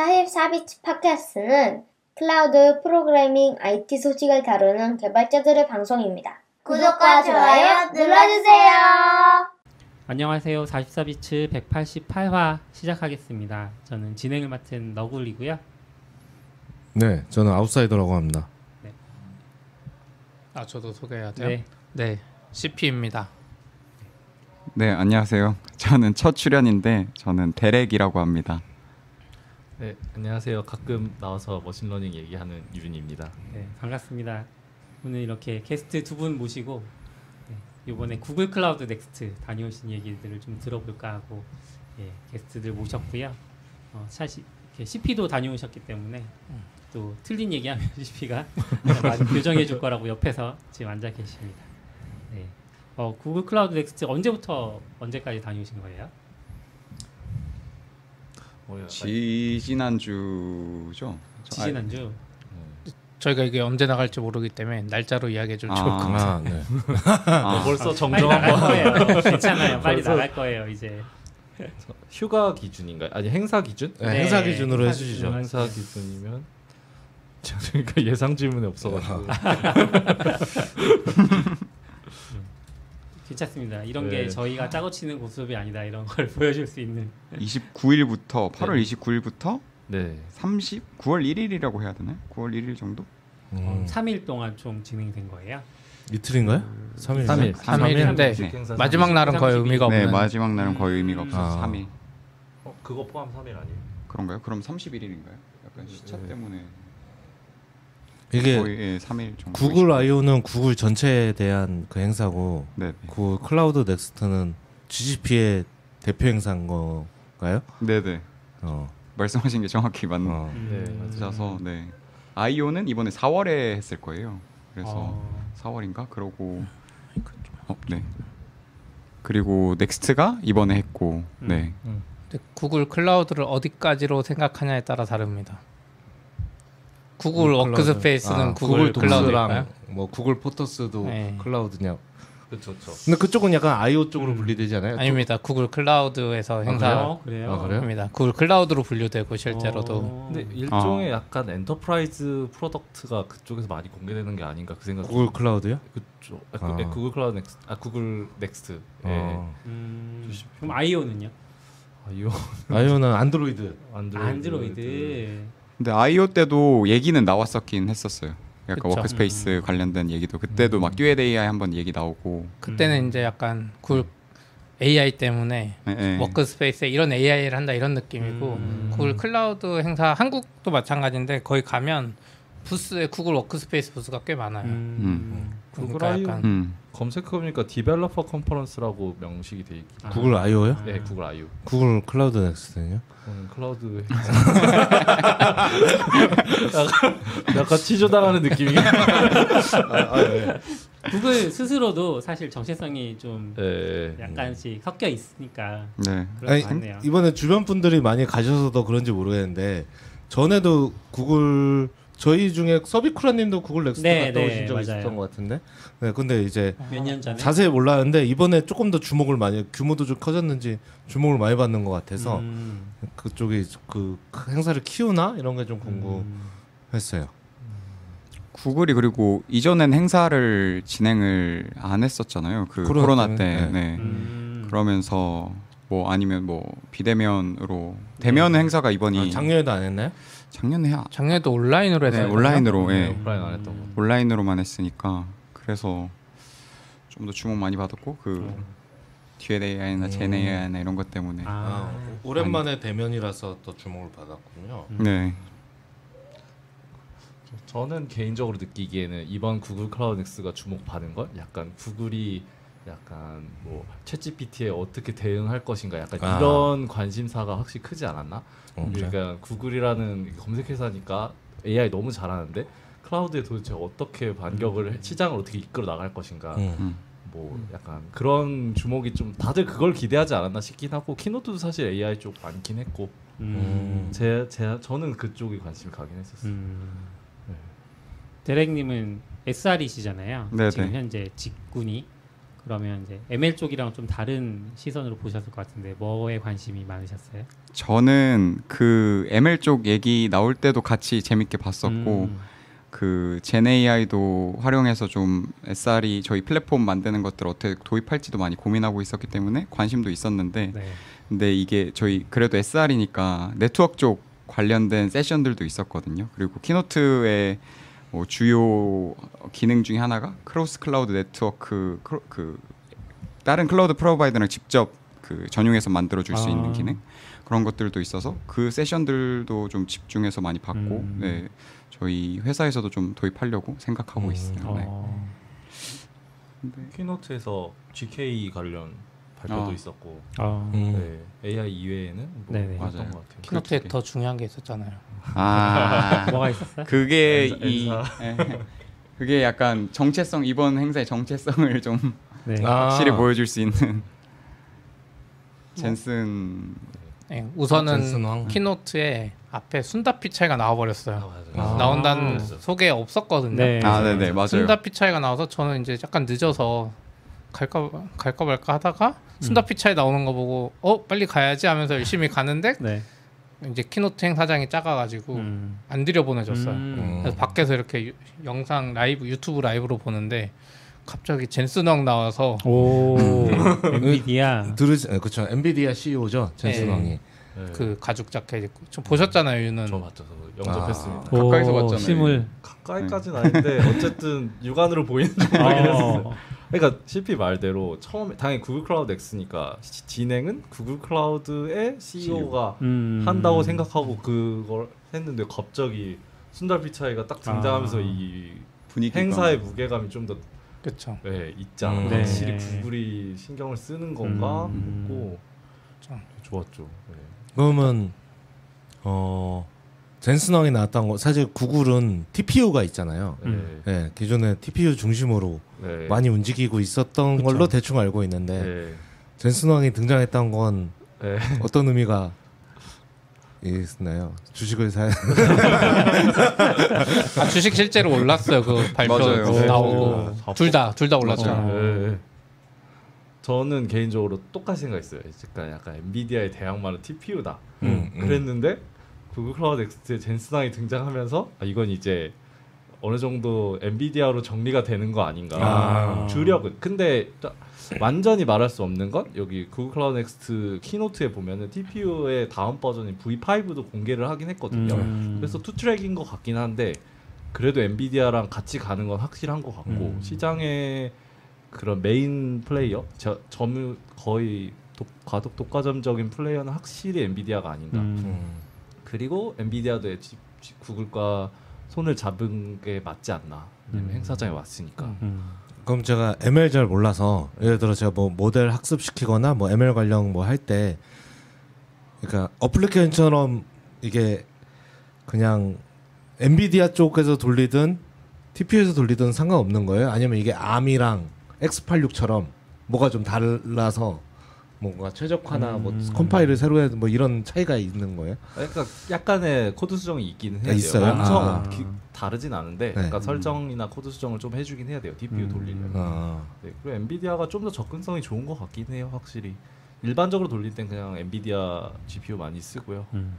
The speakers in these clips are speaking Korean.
44비치 팟캐스트는 클라우드 프로그래밍 IT 소식을 다루는 개발자들의 방송입니다. 구독과 좋아요 눌러주세요. 안녕하세요. 44비츠 188화 시작하겠습니다. 저는 진행을 맡은 너굴이고요. 네, 저는 아웃사이더라고 합니다. 아 저도 소개해야 돼요? 네. 네, CP입니다. 네 안녕하세요. 저는 첫 출연인데 저는 데렉이라고 합니다. 네, 안녕하세요. 가끔 나와서 machine learning 얘기하는 유준입니다. 네, 반갑습니다. 오늘 이렇게 게스트 두 분 모시고 네, 이번에 Google Cloud Next 다녀오신 얘기들을 좀 들어볼까 하고 예, 게스트들 모셨고요. 어, 사실 CP도 다녀오셨기 때문에 또 틀린 얘기하면 CP가 많이 교정해 줄 거라고 옆에서 지금 앉아 계십니다. 네. 어, Google Cloud Next 언제부터 언제까지 다녀오신 거예요? 뭐야? 지지난주죠. 저- 아, 지지난주. 저희가 이게 언제 나갈지 모르기 때문에 날짜로 이야기해 주면 좋을 것 아. 같아요. 아, 네. 아, 벌써 빨리 정정한 거예요. 괜찮아요. 빨리 벌써- 나갈 거예요. 이제. 휴가 기준인가요? 아니 행사 기준? 네, 네, 행사 기준으로 행사 해주시죠. 기준. 행사 기준이면 그러니까 예상 질문이 없어가지고 괜찮습니다. 이런 네. 게 저희가 짜고 치는 모습이 아니다. 이런 걸 보여줄 수 있는. 29일부터 8월 29일부터 네 30 9월 1일이라고 해야 되나요? 9월 1일 정도? 음, 3일 동안 총 진행된 거예요. 이틀인가요? 3일. 삼일. 삼일인데 네. 행사 마지막 날은 거의 30일. 의미가 네 없는. 마지막 날은 거의 의미가 없어서 아. 3일 어, 그거 포함 3일 아니에요? 그런가요? 그럼 31일인가요? 약간 시차 네. 때문에 이게 거의 예, 3일 정도. Google I/O는 구글 전체에 대한 그 행사고, 네, Google Cloud Next는 GCP의 대표 행사인 건가요? 네, 네. 어. 말씀하신 게 정확히 맞, 어. 네, 맞아서 네. I/O는 이번에 4월에 했을 거예요. 그래서 어, 4월인가 그러고 어, 네. 그리고 Next가 이번에 했고 네. 근데 구글 클라우드를 어디까지로 생각하냐에 따라 다릅니다. 구글. 워크스페이스는 아, 구글, 클라우드일까요? Docs랑 뭐 구글 Photos도 네. 클라우드냐? 그렇죠. 근데 그쪽은 약간 I/O 쪽으로 분리되지 않아요? 아닙니다. 구글 클라우드에서 행사 그래요? 그래요? 아, 그래요? 합니다. 구글 클라우드로 분류되고 실제로도 어, 근데 일종의 약간 enterprise product가 그쪽에서 많이 공개되는 게 아닌가 그 생각. 구글 클라우드요? 그쪽 아, 그, 아. 예, 구글 클라우드 Next 아 구글 Next. 예. 어. 음. 그럼 I/O는요? 아, 이거 I/O는 안드로이드. 안드로이드. 안드로이드. 근데 I/O 때도 얘기는 나왔었긴 했었어요. 약간 그쵸. 워크스페이스 관련된 얘기도 그때도 막 Duet AI 한번 얘기 나오고 그때는 이제 약간 구글 AI 때문에 예, 예. 워크스페이스에 이런 AI를 한다 이런 느낌이고 음. 구글 클라우드 행사 한국도 마찬가지인데 거기 가면 부스에 구글 워크스페이스 부스가 꽤 많아요. 음. 구글 그러니까 I/O 약간 음. 검색해보니까 developer conference라고 명시가 돼 있긴. 아. 구글 I/O요? 네, 구글 I/O. 구글 클라우드 Next는요? 저는 클라우드 약간, 약간 취조당하는 느낌이. 구글 스스로도 사실 정체성이 좀 네. 약간씩 섞여 있으니까 네. 그럴 아니, 것 같네요. 이번에 주변 분들이 많이 가셔서 더 그런지 모르겠는데 전에도 구글 저희 중에 서비쿠라님도 구글 Next 네, 갔다 네, 오신 적 맞아요. 있었던 것 같은데. 네, 근데 이제 몇 년 전에 자세히 몰랐는데 이번에 조금 더 주목을 많이 규모도 좀 커졌는지 주목을 많이 받는 것 같아서 음. 그쪽이 그 행사를 키우나 이런 게좀 음. 궁금했어요. 구글이 그리고 이전엔 행사를 진행을 안 했었잖아요. 그 코로나 코로나, 때문에, 때. 네. 네. 음. 그러면서 뭐 아니면 뭐 비대면으로 대면 행사가 이번이 아, 작년에도 안 했나요? 작년에 하- 작년에도 온라인으로 네, 했어요. 온라인으로 네, 예. 오프라인 안 했던 거. 온라인으로만 했으니까 그래서 좀 더 주목 많이 받았고 그 AI나 음. Gen AI나 이런 것 때문에 아, 오랜만에 대면이라서 더 주목을 받았군요. 네 저는 개인적으로 느끼기에는 이번 구글 클라우드 넥스가 주목받은 건 약간 구글이 약간 뭐 챗GPT에 어떻게 대응할 것인가 약간 아. 이런 관심사가 확실히 크지 않았나? 어, 그래요? 그러니까 구글이라는 검색회사니까 AI 너무 잘하는데 클라우드에 도대체 어떻게 반격을 해- 시장을 어떻게 이끌어 나갈 것인가? 음. 음. 뭐 약간 그런 주목이 좀 다들 그걸 기대하지 않았나 싶긴 하고 키노트도 사실 AI 쪽 많긴 했고 음. 제, 제 저는 그쪽에 관심이 가긴 했었어요. 음. 네. 데렉님은 SR이시잖아요. 네, 지금 네. 현재 직군이 그러면 이제 ML 쪽이랑 좀 다른 시선으로 보셨을 것 같은데 뭐에 관심이 많으셨어요? 저는 그 ML 쪽 얘기 나올 때도 같이 재밌게 봤었고 음, 그 Gen AI도 활용해서 좀 SRE 저희 플랫폼 만드는 것들 어떻게 도입할지도 많이 고민하고 있었기 때문에 관심도 있었는데 네. 근데 이게 저희 그래도 SRE니까 네트워크 쪽 관련된 세션들도 있었거든요. 그리고 keynote의 뭐 주요 기능 중에 하나가 Cross-Cloud Network cross- 그 다른 클라우드 provider랑 직접 그 전용선 해서 만들어 줄수 아. 있는 기능 그런 것들도 있어서 그 세션들도 좀 집중해서 많이 봤고 음. 네 저희 회사에서도 좀 도입하려고 생각하고 음. 있어요. 네. 어, 키노트에서 GK 관련 발표도 아. 있었고 어, 음. 네, AI 이외에는 뭐 네네. 봤던 맞아요. 것 같아요. keynote에. 더 중요한 게 있었잖아요. 아 뭐가 있었어요? 그게 N사- 이 N사. 예. 그게 약간 정체성 이번 행사의 정체성을 좀 네. 아. 확실히 보여줄 수 있는 젠슨 네, 우선은 젠슨 황. keynote에 앞에 순다 피차이가 나와버렸어요. 아, 아. 나온다는. 소개 없었거든요. 네. 아 네네 맞아요 순다 피차이가 나와서 저는 이제 약간 늦어서 갈까 갈까 말까 하다가 순다 피차이 나오는 거 보고 어 빨리 가야지 하면서 열심히 가는데 네. 이제 keynote 행사장이 작아가지고 음. 안 들여보내줬어요. 음. 그래서 밖에서 이렇게 유- 영상 라이브 유튜브 라이브로 보는데 갑자기 젠슨 황 나와서 오 엔비디아 들으시 그렇죠. 엔비디아 CEO죠. 젠슨 황이. 네. 그 가죽 자켓 입고 좀 보셨잖아요 유는 저 맞죠. 저 영접했습니다. 아. 가까이서 오, 봤잖아요. 심을 가까이까지는 아닌데 어쨌든 육안으로 보이는 정도긴 했어요. 어, 그러니까 CP 말대로 처음에 당연히 구글 클라우드 Next니까 시- 진행은 구글 클라우드의 CEO가 음. 한다고 생각하고 그걸 했는데 갑자기 순다 피차이가 딱 등장하면서 아. 이 분위기가 행사의 무게감이 좀더 그렇죠. 네, 있잖아. 음. 확실히 네. 구글이 신경을 쓰는 건가 음. 좀. 좋았죠. 네. 그러면 어 젠슨왕이 나왔던 거 사실 구글은 TPU가 있잖아요. 네. 음. 네, 기존에 TPU 중심으로 네. 많이 움직이고 있었던 그쵸. 걸로 대충 알고 있는데 네. 젠슨왕이 등장했던 건 네. 어떤 의미가 있나요? 주식을 사 아, 주식 실제로 올랐어요 그 발표 맞아요. 나오고 네. 둘다 둘 다 올랐죠. 네. 저는 개인적으로 똑같이 생각했어요. 약간 약간 엔비디아의 대항마는 TPU다. 음, 음. 그랬는데 구글 클라우드 Next의 젠슨 황이 등장하면서 아, 이건 이제 어느 정도 엔비디아로 정리가 되는 거 아닌가. 아. 주력은 근데 짜- 완전히 말할 수 없는 건 여기 구글 클라우드 Next keynote에 보면은 TPU의 다음 버전인 V5도 공개를 하긴 했거든요. 음. 그래서 two track인 것 같긴 한데 그래도 엔비디아랑 같이 가는 건 확실한 것 같고 음. 시장의 그런 메인 플레이어 저, 점 거의 독, 과독 독과점적인 플레이어는 확실히 엔비디아가 아닌가. 음. 음. 그리고 엔비디아도 지- 지- 구글과 손을 잡은 게 맞지 않나. 왜냐면 음. 행사장에 왔으니까. 음. 음. 그럼 제가 ML 잘 몰라서 예를 들어 제가 뭐 모델 학습시키거나 뭐 ML 관련 뭐 할 때 그러니까 어플리케이션처럼 이게 그냥 엔비디아 쪽에서 돌리든 TPU에서 돌리든 상관없는 거예요? 아니면 이게 ARM이랑 X86처럼 뭐가 좀 달라서 뭔가 최적화나 뭐 음. 컴파일을 새로 해 뭐 이런 차이가 있는 거예요? 그러니까 약간의 코드 수정이 있기는 해야 돼요. 있어요? 엄청 아. 기- 다르진 않은데 네. 약간 설정이나 코드 수정을 좀 해주긴 해야 돼요. TPU 음. 돌리려면. 아, 네, 그리고 엔비디아가 좀 더 접근성이 좋은 것 같긴 해요, 확실히. 일반적으로 돌릴 땐 그냥 엔비디아 GPU 많이 쓰고요. 음.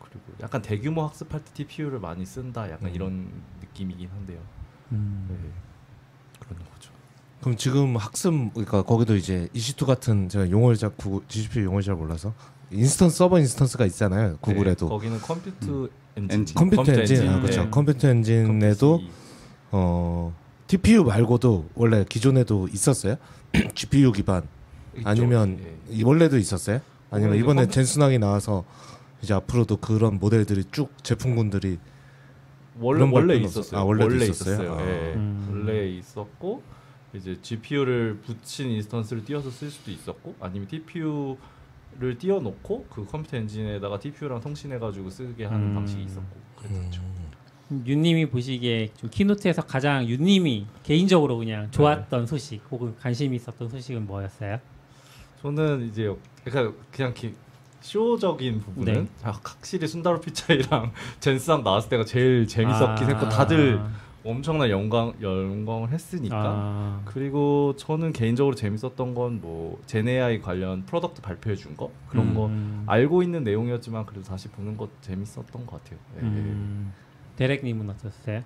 그리고 약간 대규모 학습할 때 TPU를 많이 쓴다, 약간 음. 이런 느낌이긴 한데요. 음. 네. 그럼 지금 학습 그러니까 거기도 이제 EC2 같은 제가 용어를 잘 구글 GCP 용어를 잘 몰라서 instance 서버 instance가 있잖아요. 구글에도 네, 거기는 컴퓨터 엔진, 엔진. 컴퓨터 엔진, 아, 네. 그렇죠. Compute Engine에도 컴퓨터 어 TPU 말고도 원래 기존에도 있었어요? GPU 기반 있죠. 아니면 예. 이- 원래도 있었어요? 아니면 이번에 컴퓨- 젠슨 황이 나와서 이제 앞으로도 그런 모델들이 쭉 제품군들이 원래 원래 있었어요. 아, 원래 있었어요? 있었어요. 아. 예. 음. 원래 있었고 이제 GPU를 붙인 instance를 띄워서 쓸 수도 있었고 아니면 TPU를 띄워놓고 그 Compute Engine에다가 TPU랑 통신해가지고 쓰게 하는 음. 방식이 있었고 그랬죠. 윤님이 보시기에 좀 keynote에서 가장 윤님이 개인적으로 그냥 좋았던 소식 혹은 관심 있었던 소식은 뭐였어요? 저는 이제 그러니까 그냥 기, 쇼적인 부분은 네. 아, 확실히 순다르 피차이랑 젠슨이랑 나왔을 때가 제일 재밌었긴 아. 했고 다들 엄청난 열광 열광을 했으니까 아, 그리고 저는 개인적으로 재밌었던 건 뭐 Gen AI 관련 product 발표해 준 거 그런 거 음, 알고 있는 내용이었지만 그래도 다시 보는 거 재밌었던 것 같아요. 예. 음, 데렉님은 어떠세요?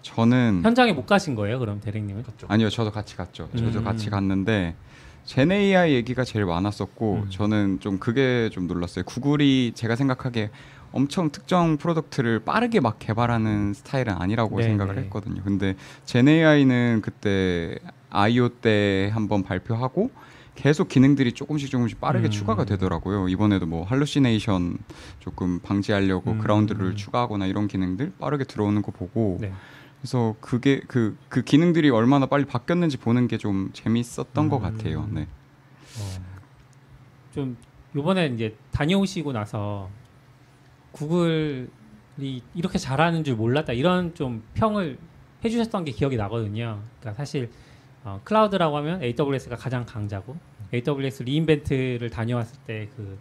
저는 현장에 못 가신 거예요? 그럼 데렉님은? 아니요, 저도 같이 갔죠. 저도 음. 같이 갔는데 Gen AI 얘기가 제일 많았었고 음. 저는 좀 그게 좀 놀랐어요. 구글이 제가 생각하기에 엄청 특정 product를 빠르게 막 개발하는 스타일은 아니라고 네, 생각을 네. 했거든요. 근데 Gen AI는 그때 I.O. 때 한번 발표하고 계속 기능들이 조금씩 조금씩 빠르게 음. 추가가 되더라고요. 이번에도 뭐 hallucination 조금 방지하려고 음. grounding을 추가하거나 이런 기능들 빠르게 들어오는 거 보고 네. 그래서 그게 그, 그 기능들이 얼마나 빨리 바뀌었는지 보는 게 좀 재밌었던 것 음. 같아요. 네. 어, 좀 요번에 이제 다녀오시고 나서 구글이 이렇게 잘하는 줄 몰랐다 이런 좀 평을 해주셨던 게 기억이 나거든요. 그러니까 사실 어, 클라우드라고 하면 AWS가 가장 강자고 AWS 리인벤트를 다녀왔을 때 그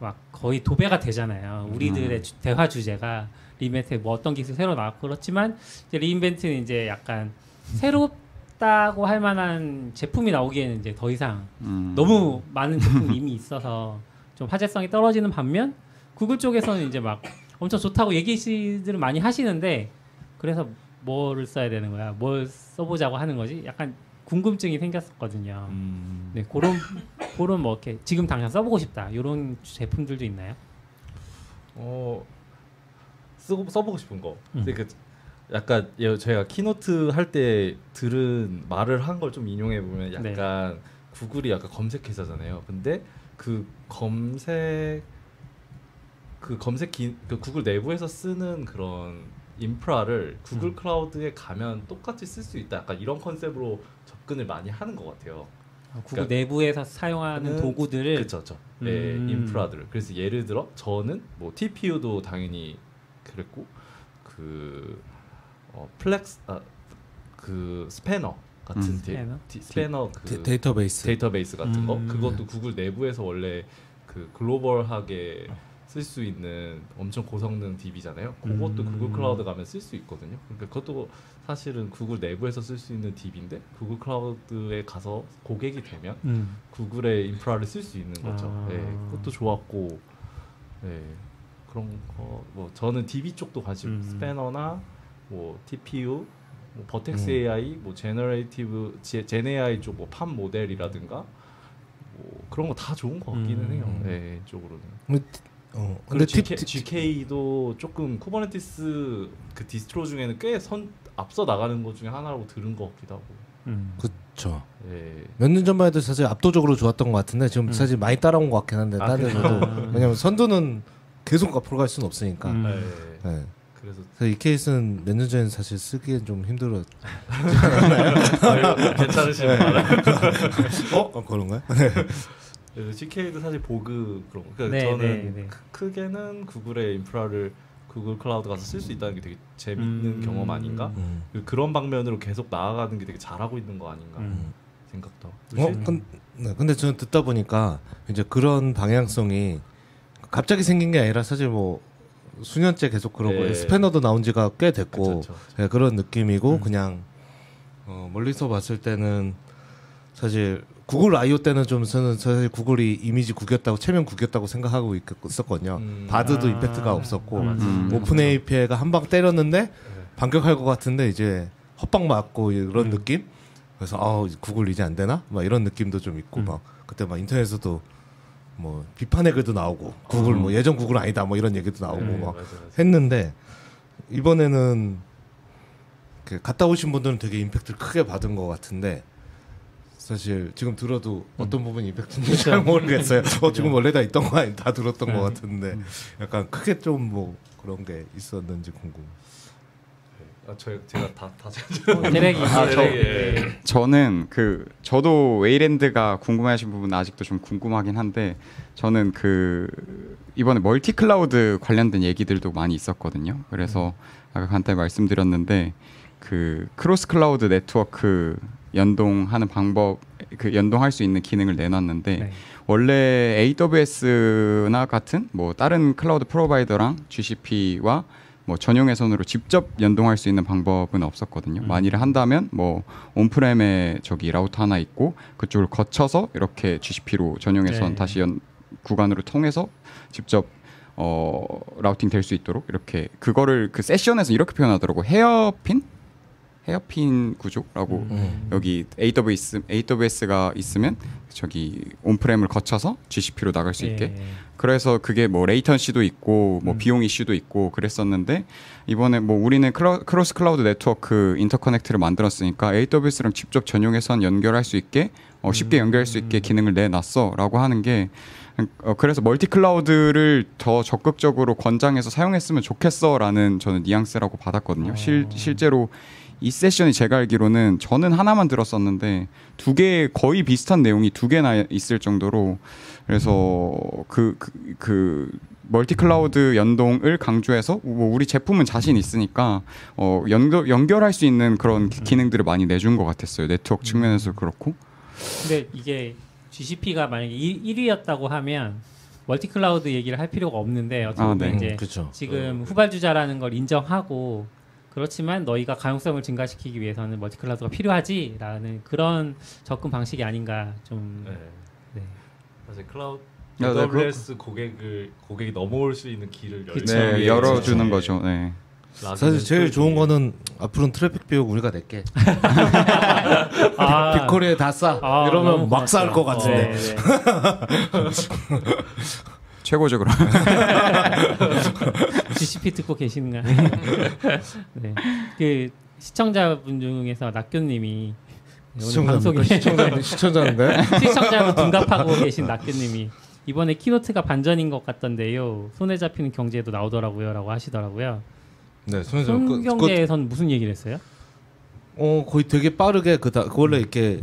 막 거의 도배가 되잖아요. 우리들의 음. 주- 대화 주제가 리인벤트에 뭐 어떤 기술 새로 나왔고 그렇지만 이제 리인벤트는 이제 약간 새롭다고 할 만한 제품이 나오기에는 이제 더 이상 음. 너무 많은 제품이 이미 있어서 좀 화제성이 떨어지는 반면 구글 쪽에서는 이제 막 엄청 좋다고 얘기들을 많이 하시는데 그래서 뭐를 써야 되는 거야? 뭘 써보자고 하는 거지? 약간 궁금증이 생겼었거든요. 음. 네, 그런 그런 뭐 이렇게 지금 당장 써보고 싶다 이런 제품들도 있나요? 어 쓰고 써보고 싶은 거. 음. 근데 그 약간 예, 제가 keynote 할 때 들은 말을 한 걸 좀 인용해 보면 네. 약간 구글이 약간 검색 회사잖아요. 근데 그 검색 그 검색 기, 그 구글 내부에서 쓰는 그런 인프라를 구글 음. 클라우드에 가면 똑같이 쓸 수 있다. 약간 이런 컨셉으로 접근을 많이 하는 것 같아요. 구글 그러니까 내부에서 사용하는 그- 도구들을 그렇죠, 그렇죠. 네, 음. 인프라들을. 그래서 예를 들어 저는 뭐 TPU도 당연히 그랬고 그 어, 플렉스 아, 그 Spanner 같은 음. 데, Spanner? 디- Spanner 그 데, 데이터베이스. 데이터베이스 같은 거 음. 그것도 구글 내부에서 원래 그 글로벌하게 쓸 수 있는 엄청 고성능 DB잖아요. 그것도 음. 구글 클라우드 가면 쓸 수 있거든요. 그러니까 그것도 사실은 구글 내부에서 쓸 수 있는 DB인데 구글 클라우드에 가서 고객이 되면 음. 구글의 인프라를 쓸 수 있는 거죠. 아. 예, 그것도 좋았고, 예, 그런 거 뭐 저는 DB 쪽도 관심, 음. Spanner나 뭐 TPU, 뭐 Vertex 음. AI, 뭐 generative, 제, Gen AI 쪽 뭐 PaLM 모델이라든가 뭐 그런 거 다 좋은 것 같기는 음. 해요. 예, 쪽으로는. 어, 근데 팁, GKE, GKE도 조금 쿠버네티스 그 디스트로 중에는 꽤 선 앞서 나가는 것 중에 하나라고 들은 것 같기도 하고. 음. 그쵸. 예. 몇년 전만 해도 사실 압도적으로 좋았던 것 같은데 지금 음. 사실 많이 따라온 것 같긴 한데 아, 다른? 데서도 음. 왜냐면 선두는 계속 앞으로 갈 수는 없으니까. 음. 예. 네. 그래서 그래서 이 케이스는 몇 년 전에 사실 쓰기엔 좀 힘들어. 아유, 괜찮으시면. 어? 어 그런가요? 그래서 CK도 사실 보그 그런 거. 그러니까 네, 저는 네, 네. 크- 크게는 구글의 인프라를 구글 클라우드 가서 쓸 수 있다는 게 되게 재밌는 음. 경험 아닌가? 음. 그- 그런 방면으로 계속 나아가는 게 되게 잘하고 있는 거 아닌가 음. 생각도. 어? 근, 네, 근데 저는 듣다 보니까 이제 그런 방향성이 갑자기 생긴 게 아니라 사실 뭐 수년째 계속 그러고 네. Spanner도 나온 지가 꽤 됐고 그쵸, 그쵸. 네, 그런 느낌이고 음. 그냥 어, 멀리서 봤을 때는 사실 구글 I/O 때는 좀 저는 사실 구글이 이미지 구겼다고 체면 구겼다고 생각하고 있- 있었거든요. 음. 바드도 아. 임팩트가 없었고 음. 음. 오픈 API가 한 방 때렸는데 네. 반격할 것 같은데 이제 헛방 맞고 이런 음. 느낌. 그래서 아 구글 이제 안 되나? 막 이런 느낌도 좀 있고 음. 막 그때 막 인터넷에서도 뭐 비판의 글도 나오고 구글 음. 뭐 예전 구글 아니다 뭐 이런 얘기도 나오고 네, 막 맞아, 맞아. 했는데 이번에는 그 갔다 오신 분들은 되게 임팩트를 크게 받은 것 같은데 사실 지금 들어도 음. 어떤 부분이 임팩트인지 잘 모르겠어요. 어 지금 원래 다 있던 거 아니 다 들었던 네. 것 같은데 음. 약간 크게 좀 뭐 그런 게 있었는지 궁금. 아, 저 제가 다다 대렉이 아, 저- 네. 저는 그 저도 웨이랜드가 궁금해하신 부분 아직도 좀 궁금하긴 한데 저는 그 이번에 multi cloud 관련된 얘기들도 많이 있었거든요. 그래서 아까 간단히 말씀드렸는데 그 Cross Cloud Network 연동하는 방법 그 연동할 수 있는 기능을 내놨는데 네. 원래 AWS나 같은 뭐 다른 cloud provider랑 GCP와 뭐 전용 회선으로 직접 연동할 수 있는 방법은 없었거든요. 음. 만일에 한다면 뭐 on-prem에 저기 라우터 하나 있고 그쪽을 거쳐서 이렇게 GCP로 전용 회선 네. 다시 연 구간으로 통해서 직접 어 routing 될 수 있도록 이렇게 그거를 그 세션에서 이렇게 표현하더라고 hairpin hairpin 구조라고 음. 여기 AWS AWS가 있으면 저기 on-prem을 거쳐서 GCP로 나갈 수 있게 예. 그래서 그게 뭐 latency도 있고 뭐 음. 비용 이슈도 있고 그랬었는데 이번에 뭐 우리는 클러, Cross Cloud Network Interconnect를 만들었으니까 AWS랑 직접 전용 회선 연결할 수 있게 어, 쉽게 연결할 수 있게 기능을 내놨어라고 하는 게 어, 그래서 multi cloud를 더 적극적으로 권장해서 사용했으면 좋겠어라는 저는 뉘앙스라고 받았거든요. 실 실제로 이 세션이 제가 알기로는 저는 하나만 들었었는데 두 개 거의 비슷한 내용이 두 개나 있을 정도로 그래서 그그그 multi cloud 연동을 강조해서 뭐 우리 제품은 자신 있으니까 어 연결 연결할 수 있는 그런 기- 기능들을 많이 내준 것 같았어요 네트워크 측면에서 그렇고 근데 이게 GCP가 만약에 1위였다고 하면 multi cloud 얘기를 할 필요가 없는데 어떻게 아, 보면 네. 이제 그렇죠. 지금 후발주자라는 걸 인정하고 그렇지만 너희가 가용성을 증가시키기 위해서는 multi cloud가 필요하지라는 그런 접근 방식이 아닌가 좀 네. 네. 사실 클라우드 야, 네, AWS 고객을 고객이 넘어올 수 있는 길을. 네 예, 열어주는 네. 거죠. 네. 사실 제일 좋은 거는 앞으로는 트래픽 비용 우리가 낼게. 아, BigQuery에 다 쌓아. 아, 이러면 막 쌓을 것 같은데. 네, 네. 최고죠 그럼. GCP 듣고 계시는가? 네. 그 시청자분 중에서 낙교님이 오늘 방송에 시청자 시청자인가요? 시청자분 둔갑하고 계신 낙교님이 이번에 keynote가 반전인 것 같던데요. 손에 잡히는 경제에도 나오더라고요라고 하시더라고요. 네, 손정 그, 그, 손경제에선 무슨 얘기를 했어요? 어 거의 되게 빠르게 그다 그 원래 이렇게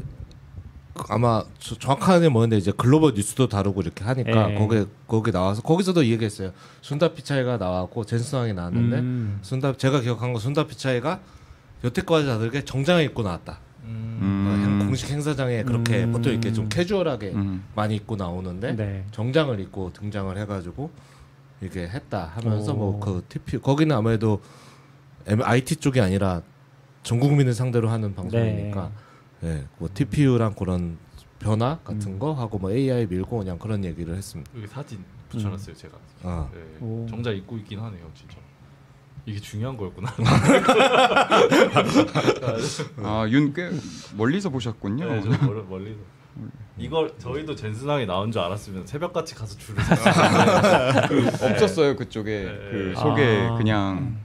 아마 저- 정확하게 뭐였는데 이제 글로벌 뉴스도 다루고 이렇게 하니까 예. 거기 거기 나와서 거기서도 이 얘기했어요. 순다 피차이가 나왔고 젠스왕이 나왔는데 음. 순다 제가 기억한 건 순다 피차이가 여태까지 다들게 정장을 입고 나왔다. 음. 어, 행- 음. 공식 행사장에 그렇게 음. 보통 이렇게 좀 캐주얼하게 음. 많이 입고 나오는데 네. 정장을 입고 등장을 해가지고 이게 했다 하면서 오. 뭐그 TP 거기는 아무래도 IT 쪽이 아니라 전 국민을 상대로 하는 방송이니까 예, 뭐 TPU랑 그런 변화 같은 음. 거 하고 뭐 AI 밀고 그냥 그런 얘기를 했습니다. 여기 사진 붙여놨어요 제가. 아. 네. 오. 정자 입고 있긴 하네요 진짜. 이게 중요한 거였구나. 아윤 꽤 멀리서 보셨군요. 네, 저 멀, 멀리서. 이걸 저희도 젠슨왕이 나온 줄 알았으면 새벽같이 가서 줄을 섰어요. 없었어요 그쪽에 네. 그 속에 아. 그냥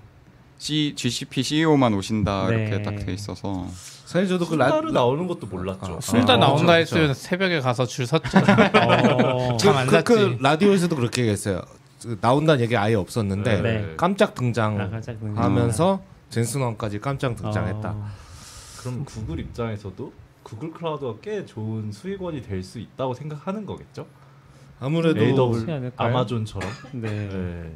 C, GCP CEO만 오신다 네. 이렇게 딱 돼 있어서 사실 저도 그 라, 술다루 나오는 것도 몰랐죠. 아, 술다 아, 나온다 그렇죠, 했으면 새벽에 가서 줄 섰죠. 어. 잠안 그, 그, 잤지. 그 라디오에서도 그렇게 얘기했어요. 그 나온다는 얘기 아예 없었는데 네. 깜짝 아, 등장하면서 놀랐구나. 젠슨왕까지 깜짝 등장했다. 어. 그럼 구글 입장에서도 구글 클라우드가 꽤 좋은 수익원이 될 수 있다고 생각하는 거겠죠? 아무래도 AW? 아마존처럼. 네. 네.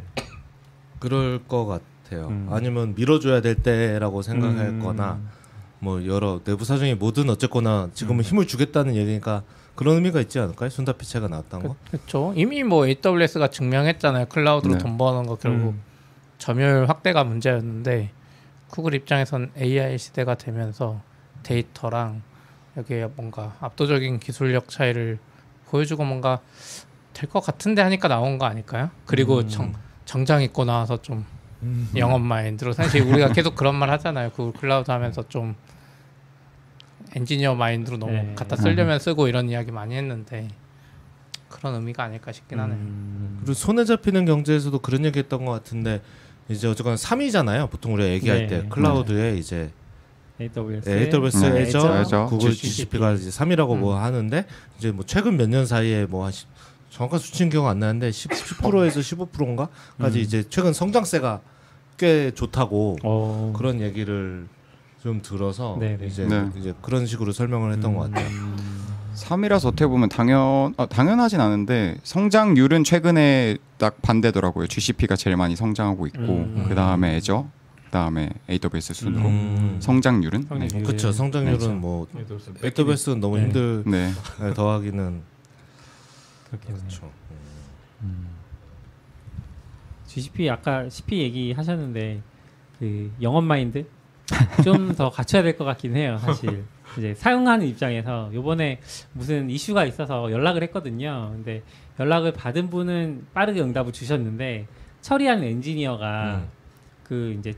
그럴 것 같아요. 음. 아니면 밀어줘야 될 때라고 음. 생각했거나 뭐 여러 내부 사정이 뭐든 어쨌거나 지금은 음. 힘을 주겠다는 얘기니까 그런 의미가 있지 않을까요? 순다피체가 나왔다는 거. 그렇죠. 이미 뭐 AWS가 증명했잖아요. 클라우드로 네. 돈 버는 거 결국 음. 점유율 확대가 문제였는데 구글 입장에선 AI 시대가 되면서 데이터랑 여기에 뭔가 압도적인 기술력 차이를 보여주고 뭔가 될 것 같은데 하니까 나온 거 아닐까요? 그리고 음. 정, 정장 입고 나와서 좀 영업 마인드로 사실 우리가 계속 그런 말 하잖아요. Google Cloud 하면서 좀 엔지니어 마인드로 너무 네. 갖다 쓰려면 쓰고 이런 이야기 많이 했는데 그런 의미가 아닐까 싶긴 하네요. 음. 그리고 손에 잡히는 경제에서도 그런 얘기했던 것 같은데 이제 어쨌거나 3위잖아요. 보통 우리가 얘기할 네. 때 클라우드에 이제 AWS, AWS, 네, 애저, 애저, 구글 GCP. GCP가 이제 3위라고 뭐 하는데 이제 뭐 최근 몇 년 사이에 뭐 한 정확한 수치는 기억 안 나는데 10, 10%에서 15%인가까지 음. 이제 최근 성장세가 꽤 좋다고 어. 그런 얘기를 좀 들어서 네네. 이제 네. 이제 그런 식으로 설명을 했던 것 같아요. 음. 3위라서 어떻게 보면 당연 아, 당연하진 않은데 성장률은 최근에 딱 반대더라고요. GCP가 제일 많이 성장하고 있고 음. 그 다음에 애저, 그 다음에 AWS 순으로 음. 성장률은 네. 성장률. 그렇죠. 성장률은 네. 뭐 AWS 는 AWS는 너무 네. 힘들 네. 네, 더하기는. 그렇죠. GCP 아까 CP 얘기하셨는데 그 영업 마인드 좀 더 갖춰야 될 것 같긴 해요. 사실 이제 사용하는 입장에서 요번에 무슨 이슈가 있어서 연락을 했거든요. 근데 연락을 받은 분은 빠르게 응답을 주셨는데 처리하는 엔지니어가 음. 그 이제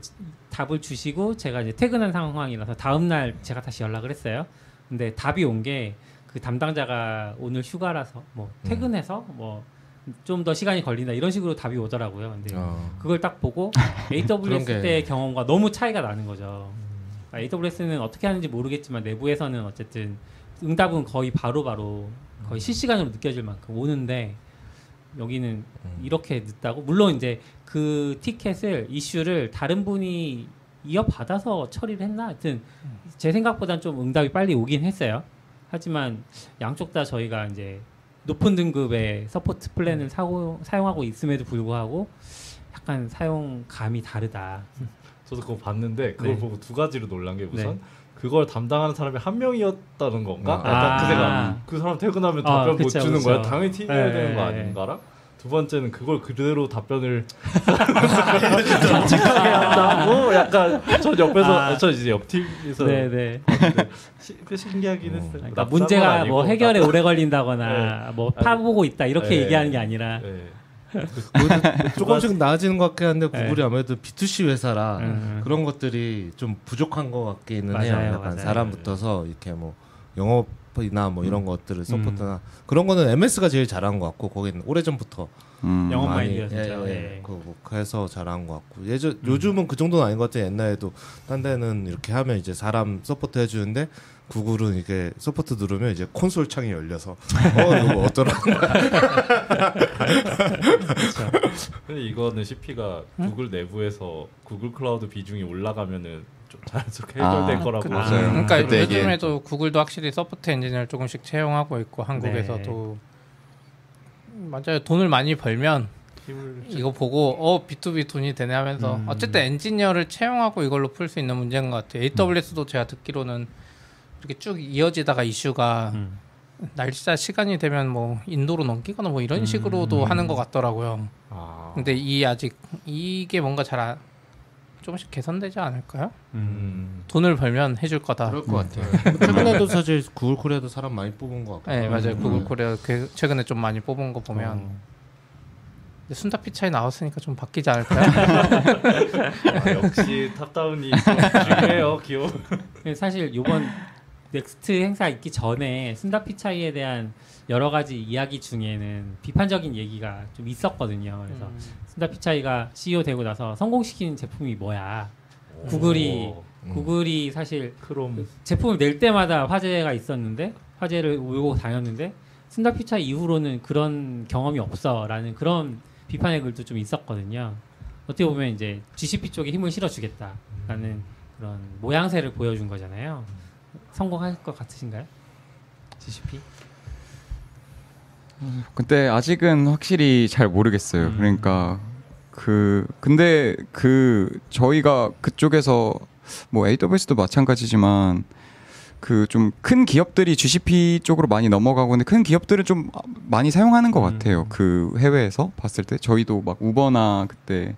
답을 주시고 제가 이제 퇴근한 상황이라서 다음 날 제가 다시 연락을 했어요. 근데 답이 온 게 그 담당자가 오늘 휴가라서 뭐 퇴근해서 뭐 좀 더 시간이 걸린다 이런 식으로 답이 오더라고요. 근데 어. 그걸 딱 보고 AWS 게- 때 경험과 너무 차이가 나는 거죠. AWS는 어떻게 하는지 모르겠지만 내부에서는 어쨌든 응답은 거의 바로 바로 거의 실시간으로 느껴질 만큼 오는데 여기는 이렇게 늦다고 물론 이제 그 티켓을 이슈를 다른 분이 이어받아서 처리를 했나 하여튼 제 생각보단 좀 응답이 빨리 오긴 했어요. 하지만 양쪽 다 저희가 이제 높은 등급의 support plan을 사고, 사용하고 있음에도 불구하고 약간 사용감이 다르다. 저도 그거 봤는데 그걸 네. 보고 두 가지로 놀란 게 우선 네. 그걸 담당하는 사람이 한 명이었다는 건가? 아. 약간 그 아. 생각. 그 사람 퇴근하면 아, 답변 못 그쵸, 주는 그쵸. 거야. 당연히 팀이어야 네, 되는 거 네, 아닌가랑 두 번째는 그걸 그대로 답변을 저 옆에서 아. 저 이제 옆 팀에서 네네. 시, 그 신기하긴 했어요. 그러니까 납작은 문제가 아니고 뭐 해결에 납- 오래 걸린다거나 뭐 아니, 파보고 있다 이렇게 네. 얘기하는 게 아니라 네. 조금씩 나아지는 것 같긴 한데 Google이 네. 아무래도 B2C 회사라 음. 그런 것들이 좀 부족한 것 같기는 맞아요, 해요. 약간 맞아요. 사람 붙어서 이렇게 뭐 영업이나 뭐 이런 것들을 음. support나 그런 거는 MS가 제일 잘한 것 같고 거기는 오래 전부터 음. 영업 많이 마인드가 진짜. 예, 예. 네. 그, 뭐 그래서 잘한 것 같고 예전 요즘은 그 정도는 아닌 것 같아요. 옛날에도 딴 데는 이렇게 하면 이제 사람 support 해주는데 Google은 이게 support 누르면 이제 콘솔 창이 열려서 어 이거 뭐 어떠라 근데 이거는 GCP가 Google 내부에서 Google Cloud 비중이 올라가면은 좀 자연스럽게 해결될 아, 거라고 그- 맞아요. 그러니까 요즘에도 Google도 확실히 support 엔지니어를 조금씩 채용하고 있고 한국에서도 맞아요. 돈을 많이 벌면 이거 보고 어 B2B 돈이 되네 하면서 음. 어쨌든 엔지니어를 채용하고 이걸로 풀 수 있는 문제인 것 같아요. AWS도 제가 듣기로는 이렇게 쭉 이어지다가 이슈가 음. 날짜 시간이 되면 뭐 인도로 넘기거나 뭐 이런 식으로도 음. 하는 것 같더라고요. 아. 근데 이 아직 이게 뭔가 잘 안- 조금씩 개선되지 않을까요? 음. 돈을 벌면 해줄 거다. 그럴 것 같아요. 최근에도 사실 Google Korea도 사람 많이 뽑은 것 같고. 네 맞아요. 음. Google Korea 그- 최근에 좀 많이 뽑은 거 보면 어. 근데 순다 피차이 나왔으니까 좀 바뀌지 않을까요? 아, 역시 top-down이 좀 중요해요. 근데 사실 이번 Next 행사 있기 전에 순다 피차이에 대한 여러 가지 이야기 중에는 비판적인 얘기가 좀 있었거든요. 그래서 음. 순다피차이가 CEO 되고 나서 성공시킨 제품이 뭐야? 구글이 오, 구글이 사실 크롬 제품을 낼 때마다 화제가 있었는데 화제를 몰고 다녔는데 순다피차 이후로는 그런 경험이 없어라는 그런 비판의 글도 좀 있었거든요. 어떻게 보면 이제 GCP 쪽에 힘을 실어주겠다라는 그런 모양새를 보여준 거잖아요. 성공할 것 같으신가요? GCP? 근데 아직은 확실히 잘 모르겠어요. 음. 그러니까 그 근데 그 저희가 그쪽에서 뭐 AWS도 마찬가지지만 그 좀 큰 기업들이 GCP 쪽으로 많이 넘어가고 근데 큰 기업들은 좀 많이 사용하는 것 음. 같아요. 그 해외에서 봤을 때 저희도 막 우버나 그때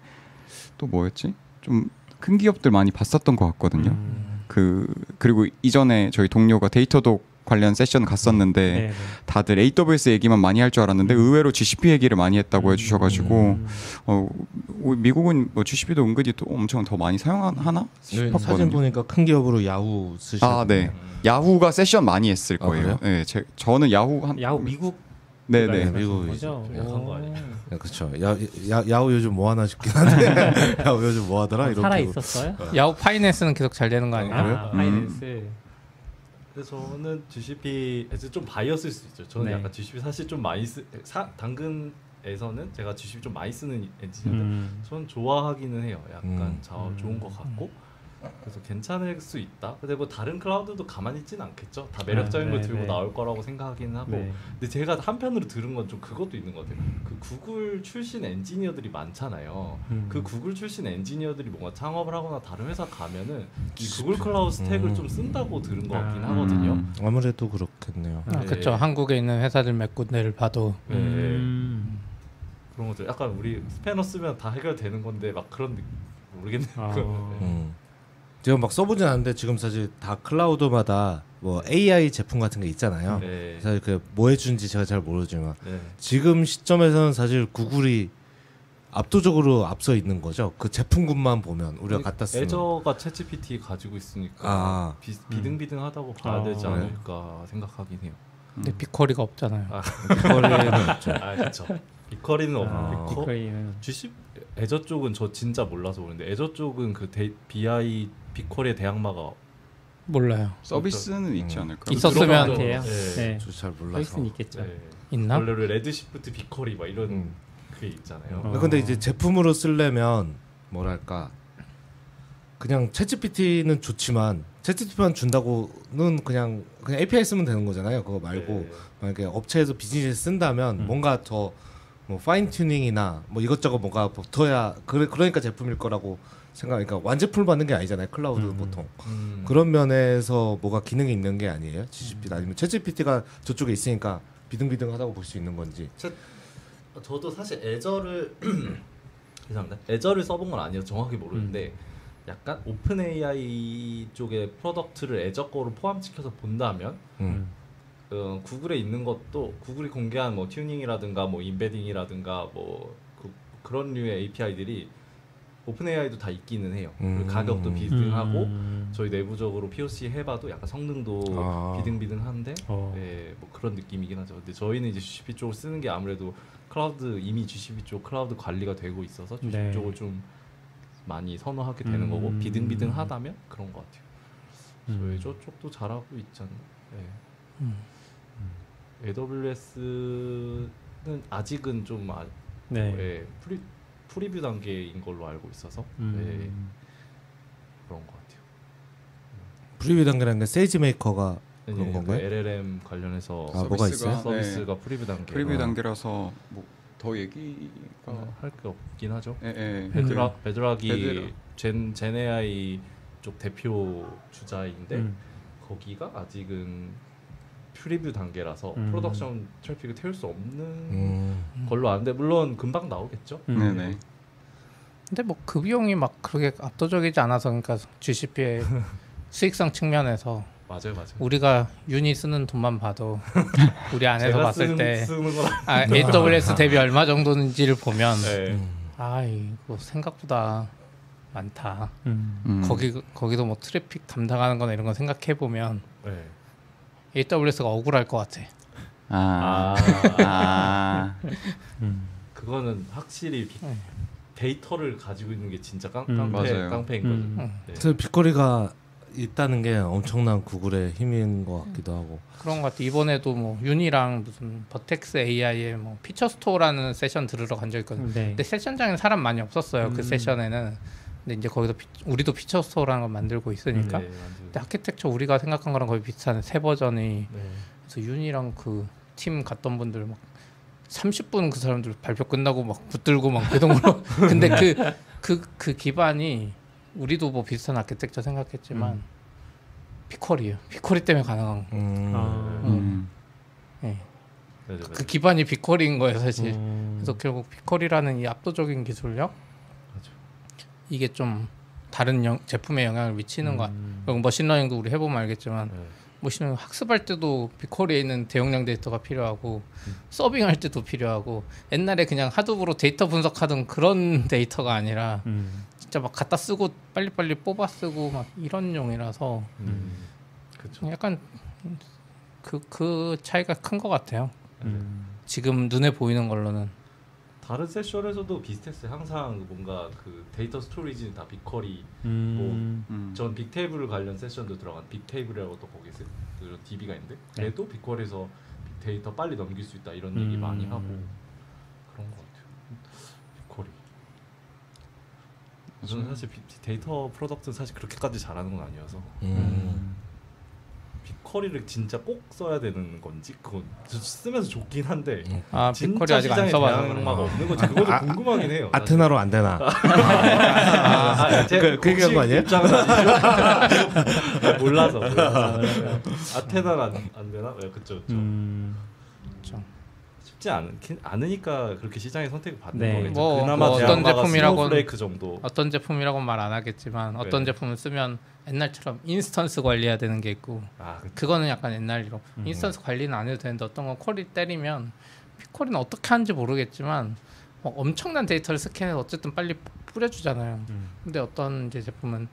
또 뭐였지? 좀 큰 기업들 많이 봤었던 것 같거든요. 음. 그 그리고 이전에 저희 동료가 데이터독 관련 세션 갔었는데 네, 네. 다들 AWS 얘기만 많이 할 줄 알았는데 의외로 GCP 얘기를 많이 했다고 해주셔가지고 음. 어, 오, 미국은 뭐 GCP도 은근히 또 엄청 더 많이 사용하나 네, 사진 싶었거든요. 보니까 큰 기업으로 야후 쓰시고. 아, 네. 야후가 세션 많이 했을 아, 거예요. 그래요? 네, 제, 저는 야후 한 야후 미국 네네. 네, 미국 거죠? 좀 약한 거 아니에요? 네, 그렇죠. 야, 야, 야후 요즘 뭐 하나 싶긴 한데 야후 요즘 뭐 하더라 이렇게. 살아 있었어요? 야후 파이낸스는 계속 잘 되는 거 아니에요? 아, 음. finance. 근데 저는 GCP에서 좀 bias일 수 있죠. 저는 네. 약간 GCP 사실 좀 많이 쓰 사, 당근에서는 제가 GCP 좀 많이 쓰는 엔지니어인데 음. 전 좋아하기는 해요. 약간 음. 자 좋은 것 같고 그래서 괜찮을 수 있다. 근데 뭐 다른 cloud도 가만히 있진 않겠죠. 다 매력적인 아, 걸 네, 들고 네. 나올 거라고 생각하기는 하고. 네. 근데 제가 한편으로 들은 건 좀 그것도 있는 것 같아요. 그 구글 출신 엔지니어들이 많잖아요. 음. 그 구글 출신 엔지니어들이 뭔가 창업을 하거나 다른 회사 가면은 이 구글 클라우드 스택을 음. 좀 쓴다고 들은 것 같긴 아. 하거든요. 음. 아무래도 그렇겠네요. 아, 네. 그렇죠. 한국에 있는 회사들 몇 군데를 봐도 네. 음. 그런 것들 약간 우리 스패너 쓰면 다 해결되는 건데 막 그런 느낌 모르겠네요. 아. 음. 제가 막 써보진 않는데 지금 사실 다 클라우드마다 뭐 AI 제품 같은 게 있잖아요. 네. 사실 그 뭐 해준지 제가 잘 모르지만 네. 지금 시점에서는 사실 구글이 압도적으로 앞서 있는 거죠. 그 제품군만 보면 우리가 갖다 쓰는. Azure가 ChatGPT 가지고 있으니까 아. 비, 비등비등하다고 봐야 아. 되지 네. 않을까 생각하긴 해요. 근데 BigQuery가 없잖아요. 아. 그거는 없죠. 아 그렇죠. BigQuery는 아. 없고 비커리는 G10 애저 쪽은 저 진짜 몰라서 그런데 Azure 쪽은 그 데이, BI BigQuery의 대항마가 몰라요. 서비스는 있지 않을까? 있었으면 들어가죠. 같아요. 네. 네. 저 잘 몰라서. 서비스는 있겠죠. 네. 있나? 원래는 Redshift BigQuery 막 이런 음. 그게 있잖아요. 어. 근데 이제 제품으로 쓰려면 뭐랄까 그냥 ChatGPT는 좋지만 ChatGPT만 준다고는 그냥 그냥 API 쓰면 되는 거잖아요. 그거 말고 네. 만약에 업체에서 비즈니스 쓴다면 음. 뭔가 더 뭐 fine tuning이나 뭐 이것저것 뭐가 붙어야 그래 그러니까 제품일 거라고 생각. 그러니까 완제품 받는 게 아니잖아요. 클라우드 음. 보통 음. 그런 면에서 뭐가 기능이 있는 게 아니에요. GCP 아니면 ChatGPT가 저쪽에 있으니까 비등비등하다고 볼 수 있는 건지. 저도 사실 Azure를 죄송합니다. Azure를 써본 건 아니어서 정확히 음. 모르는데 약간 OpenAI 쪽의 product를 Azure 거로 포함시켜서 본다면 음. 어, Google에 있는 것도 Google이 공개한 뭐 tuning이라든가 뭐 embedding이라든가 뭐 그, 그런 류의 API들이 OpenAI도 다 있기는 해요. 음. 가격도 비등하고 음. 저희 내부적으로 POC 해봐도 약간 성능도 아. 비등비등한데 어. 네, 뭐 그런 느낌이긴 하죠. 근데 저희는 이제 GCP 쪽을 쓰는 게 아무래도 클라우드 이미 GCP 쪽 클라우드 관리가 되고 있어서 GCP 네. 쪽을 좀 많이 선호하게 되는 음. 거고 비등비등하다면 그런 것 같아요. 음. 저희 저쪽도 잘하고 있잖아요. 네. 음. AWS는 아직은 좀 아, 네. 예, 프리 preview 단계인 걸로 알고 있어서 음. 네, 그런 것 같아요. preview 단계라는 게 세이지 메이커가 그런 네, 건가요? 그 LLM 관련해서 아, 뭐가 있어요? 서비스가 preview 단계 네. preview 어. 단계라서 뭐 더 얘기가 할 게 없긴 하죠. 예, 예. Bedrock Bedrock이 Bedrock. Gen GenAI 쪽 대표 주자인데 음. 거기가 아직은 preview 단계라서 음. production traffic을 태울 수 없는 음. 걸로 아는데 물론 금방 나오겠죠. 음. 네네. 근데 뭐 그 비용이 막 그렇게 압도적이지 않아서 그러니까 GCP의 수익성 측면에서 맞아요, 맞아요. 우리가 유니 쓰는 돈만 봐도 우리 안에서 제가 봤을 쓰는, 때 쓰는 아, AWS 대비 얼마 정도인지를 보면 네. 음. 아 이거 생각보다 많다. 음. 음. 거기 거기도 뭐 트래픽 담당하는 거나 이런 거 생각해 보면 네. AWS가 억울할 것 같아. 아. 아, 아. 음. 그거는 확실히 비- 네. 데이터를 가지고 있는 게 진짜 깡, 음. 깡패 맞아요. 깡패인 거죠. 음. 음. 네. 그래서 BigQuery가 있다는 게 엄청난 구글의 힘인 것 같기도 하고. 그런 것 같아. 이번에도 뭐 윤이랑 무슨 Vertex AI의 뭐 Feature Store라는 session 들으러 간 적 있거든요. 네. 근데 session장에는 사람 많이 없었어요. 그 음. session에는. 근데 이제 거기서 피- 우리도 Feature Store라는 걸 만들고 있으니까. 네. 근데 아키텍처 우리가 생각한 거랑 거의 비슷한 세 버전이 네. 그래서 윤이랑 그 팀 갔던 분들 막 30분 그 사람들 발표 끝나고 막 붙들고 막 배동으로 근데 그그그 기반이 우리도 뭐 비슷한 아키텍처 생각했지만 BigQuery예요. BigQuery 때문에 가능한 거. 음. 아. 음. 예. 네. 그 기반이 BigQuery인 거예요, 사실. 음. 그래서 결국 BigQuery라는 이 압도적인 기술력. 이게 좀 다른 영- 제품에 영향을 미치는 거. 음. 그리고 machine learning도 우리 해보면 알겠지만 네. machine learning 학습할 때도 BigQuery에 있는 대용량 데이터가 필요하고 serving할 때도 필요하고 옛날에 그냥 Hadoop으로 데이터 분석하던 그런 데이터가 아니라 음. 진짜 막 갖다 쓰고 빨리빨리 뽑아 쓰고 막 이런 용이라서 음. 약간 그 그 차이가 큰 것 같아요. 음. 지금 눈에 보이는 걸로는 다른 session에서도 비슷했어요. 항상 뭔가 그 데이터 storage는 다 BigQuery 음. 음. 전 Bigtable 관련 session도 들어간 Bigtable이라고 또 거기 세- 그 DB가 있는데 네. 걔도 BigQuery에서 빅데이터 빨리 넘길 수 있다 이런 얘기 음. 많이 하고 그런 것 같아요. BigQuery. 저는 사실 빅- 데이터 product는 사실 그렇게까지 잘하는 건 아니어서 음. 빅쿼리를 진짜 꼭 써야 되는 건지 그건 저 쓰면서 좋긴 한데 아 진짜 비컬이 아직 안 써봐서 대항마가. 없는 거지 그것도 궁금하긴 해요. 아테나로 안 되나? 아, 아, 제 그- 그 얘기한 거 아니에요? 몰라서. 몰라서. 아테나는 안, 안 되나? 네, 그쵸, 그쵸. 음. 쉽지 않긴 않으니까 그렇게 시장에 선택을 받는 네. 거겠죠. 뭐, 그나마 뭐 어떤 스노우플레이크 정도. 어떤 제품이라고 말 안 하겠지만 어떤 네. 제품을 쓰면 옛날처럼 instance 관리해야 되는 게 있고 아, 그- 그거는 약간 옛날 이로 음. instance 관리는 안 해도 되는데 어떤 건 query 때리면 BigQuery는 어떻게 하는지 모르겠지만 뭐 엄청난 데이터를 스캔해서 어쨌든 빨리 뿌려주잖아요. 음. 근데 어떤 이제 제품은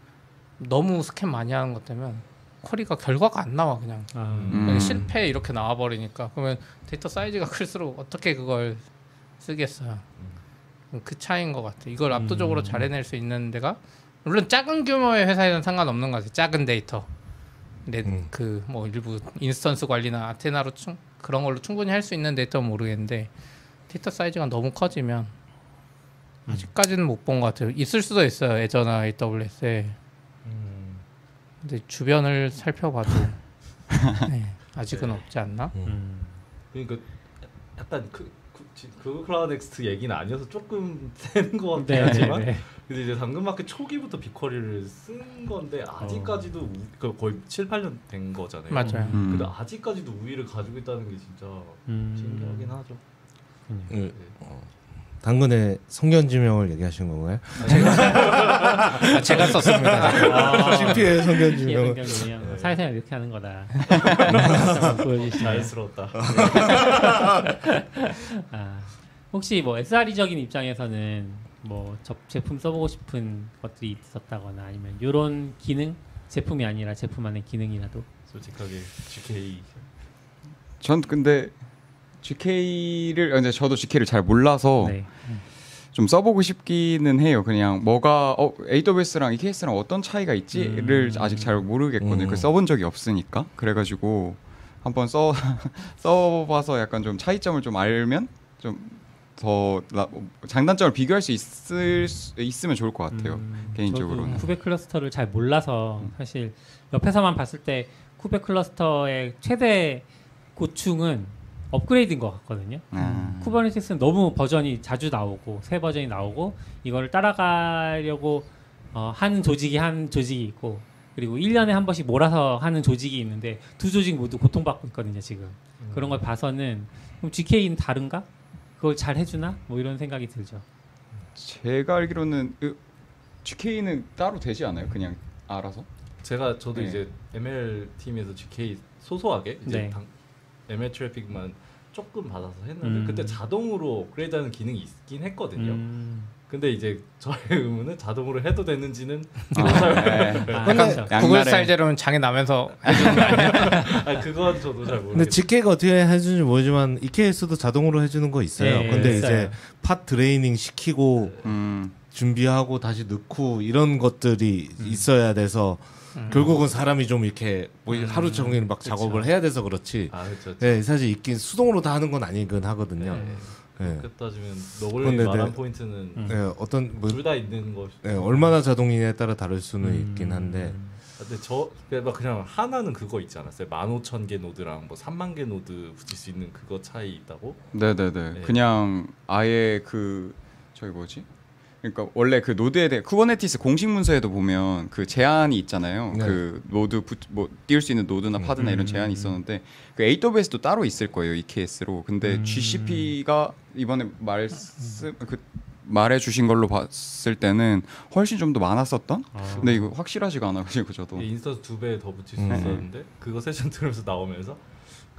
너무 스캔 많이 하는 것 때문에 query가 결과가 안 나와 그냥 아, 음. 그냥 실패 이렇게 나와 버리니까 그러면 데이터 사이즈가 클수록 어떻게 그걸 쓰겠어요. 그 차이인 것 같아. 이걸 압도적으로 음. 잘 해낼 수 있는 데가 물론 작은 규모의 회사에는 상관없는 것 같아요. 작은 데이터. 근데 음. 그뭐 일부 instance 관리나 Athena로 충, 그런 걸로 충분히 할 수 있는 데이터는 모르겠는데 데이터 사이즈가 너무 커지면 아직까지는 못 본 것 같아요. 있을 수도 있어요. 예전나 AWS에. 음, 근데 주변을 살펴봐도 네, 아직은 네. 없지 않나? 음. 그러니까 약간 그, 그, 지- 그 Cloud Next 얘기는 아니어서 조금 샌 것 같긴 네, 하지만 네. 근데 이제 당근마켓 초기부터 빅쿼리를 쓴 건데 아직까지도 우, 그 거의 7, 8년 된 거잖아요. 맞아요. 음. 근데 아직까지도 우위를 가지고 있다는 게 진짜 음. 신기하긴 하죠. 음, 당근의 성견지명을 얘기하신 건가요? 아, 제가 썼습니다. 아, CP의 피해 성견지명. 성경이요. 사회생활 이렇게 하는 거다. 자연스러웠다. 아, 혹시 뭐 SRE적인 입장에서는 뭐 저, 제품 써보고 싶은 것들이 있었다거나 아니면 이런 기능 제품이 아니라 제품 안의 기능이라도 솔직하게 GK 전 근데 GK를 근데 저도 GK를 잘 몰라서 네. 좀 써보고 싶기는 해요. 그냥 뭐가 어, AWS랑 EKS랑 어떤 차이가 있지를 음. 아직 잘 모르겠거든요. 음. 그 써본 적이 없으니까 그래가지고 한번 써 써봐서 약간 좀 차이점을 좀 알면 좀더 장단점을 비교할 수 있을 수- 있으면 좋을 것 같아요. 음, 개인적으로는. 쿠베 cluster를 잘 몰라서 사실 옆에서만 봤을 때 쿠베 cluster의 최대 고충은 업그레이드인 것 같거든요. 아. Kubernetes는 너무 버전이 자주 나오고 새 버전이 나오고 이거를 따라가려고 어, 하는 조직이 한 조직이 있고 그리고 1년에 한 번씩 몰아서 하는 조직이 있는데 두 조직 모두 고통받고 있거든요 지금 그런 걸 봐서는 그럼 GK는 다른가? 그걸 잘 해주나? 뭐 이런 생각이 들죠. 제가 알기로는 그 GK는 따로 되지 않아요? 그냥 알아서? 제가 저도 네. 이제 ML 팀에서 GK 소소하게 이제 네. 당, ML 트래픽만 조금 받아서 했는데 음. 그때 자동으로 업그레이드하는 기능이 있긴 했거든요. 음. 근데 이제 저의 의문은 자동으로 해도 되는지는 아, 네. 구글 스타일대로는 장에 나면서 아 그건 저도 잘 모르겠어요. 근데 GK가 어떻게 해주는지 모르지만 EKS도 자동으로 해주는 거 있어요. 네, 근데 있어요. 이제 팟 드레이닝 시키고 음. 준비하고 다시 넣고 이런 것들이 음. 있어야 돼서 음. 결국은 사람이 좀 이렇게 뭐 하루 종일 막 그쵸. 작업을 해야 돼서 그렇지. 아 그렇죠. 네, 사실 있긴 수동으로 다 하는 건 아니긴 하거든요. 네. 네. 그 따지면 근데 만한 네. 포인트는 음. 네, 어떤 뭐 둘다 있는 것. 네, 얼마나 자동이냐에 따라 다를 수는 음. 있긴 한데 근데 저 그냥 그냥 하나는 그거 있지 않았어요? 15,000개 node랑 뭐 3만 개 node 붙일 수 있는 그거 차이 있다고? 네네네. 네. 그냥 아예 그 저기 뭐지? 그러니까 원래 그 node에 대해 Kubernetes 공식 문서에도 보면 그 제한이 있잖아요. 네. 그 node 부, 뭐 띄울 수 있는 node나 pod나 이런 음. 제한이 있었는데 그 AWS도 따로 있을 거예요. EKS로. 근데 음. GCP가 이번에 말씀 그 말해 주신 걸로 봤을 때는 훨씬 좀 더 많았었던? 아. 근데 이거 확실하지가 않아 가지고 저도. instance 두 배 더 붙일 수 음. 있었는데 그거 세션 들으면서 나오면서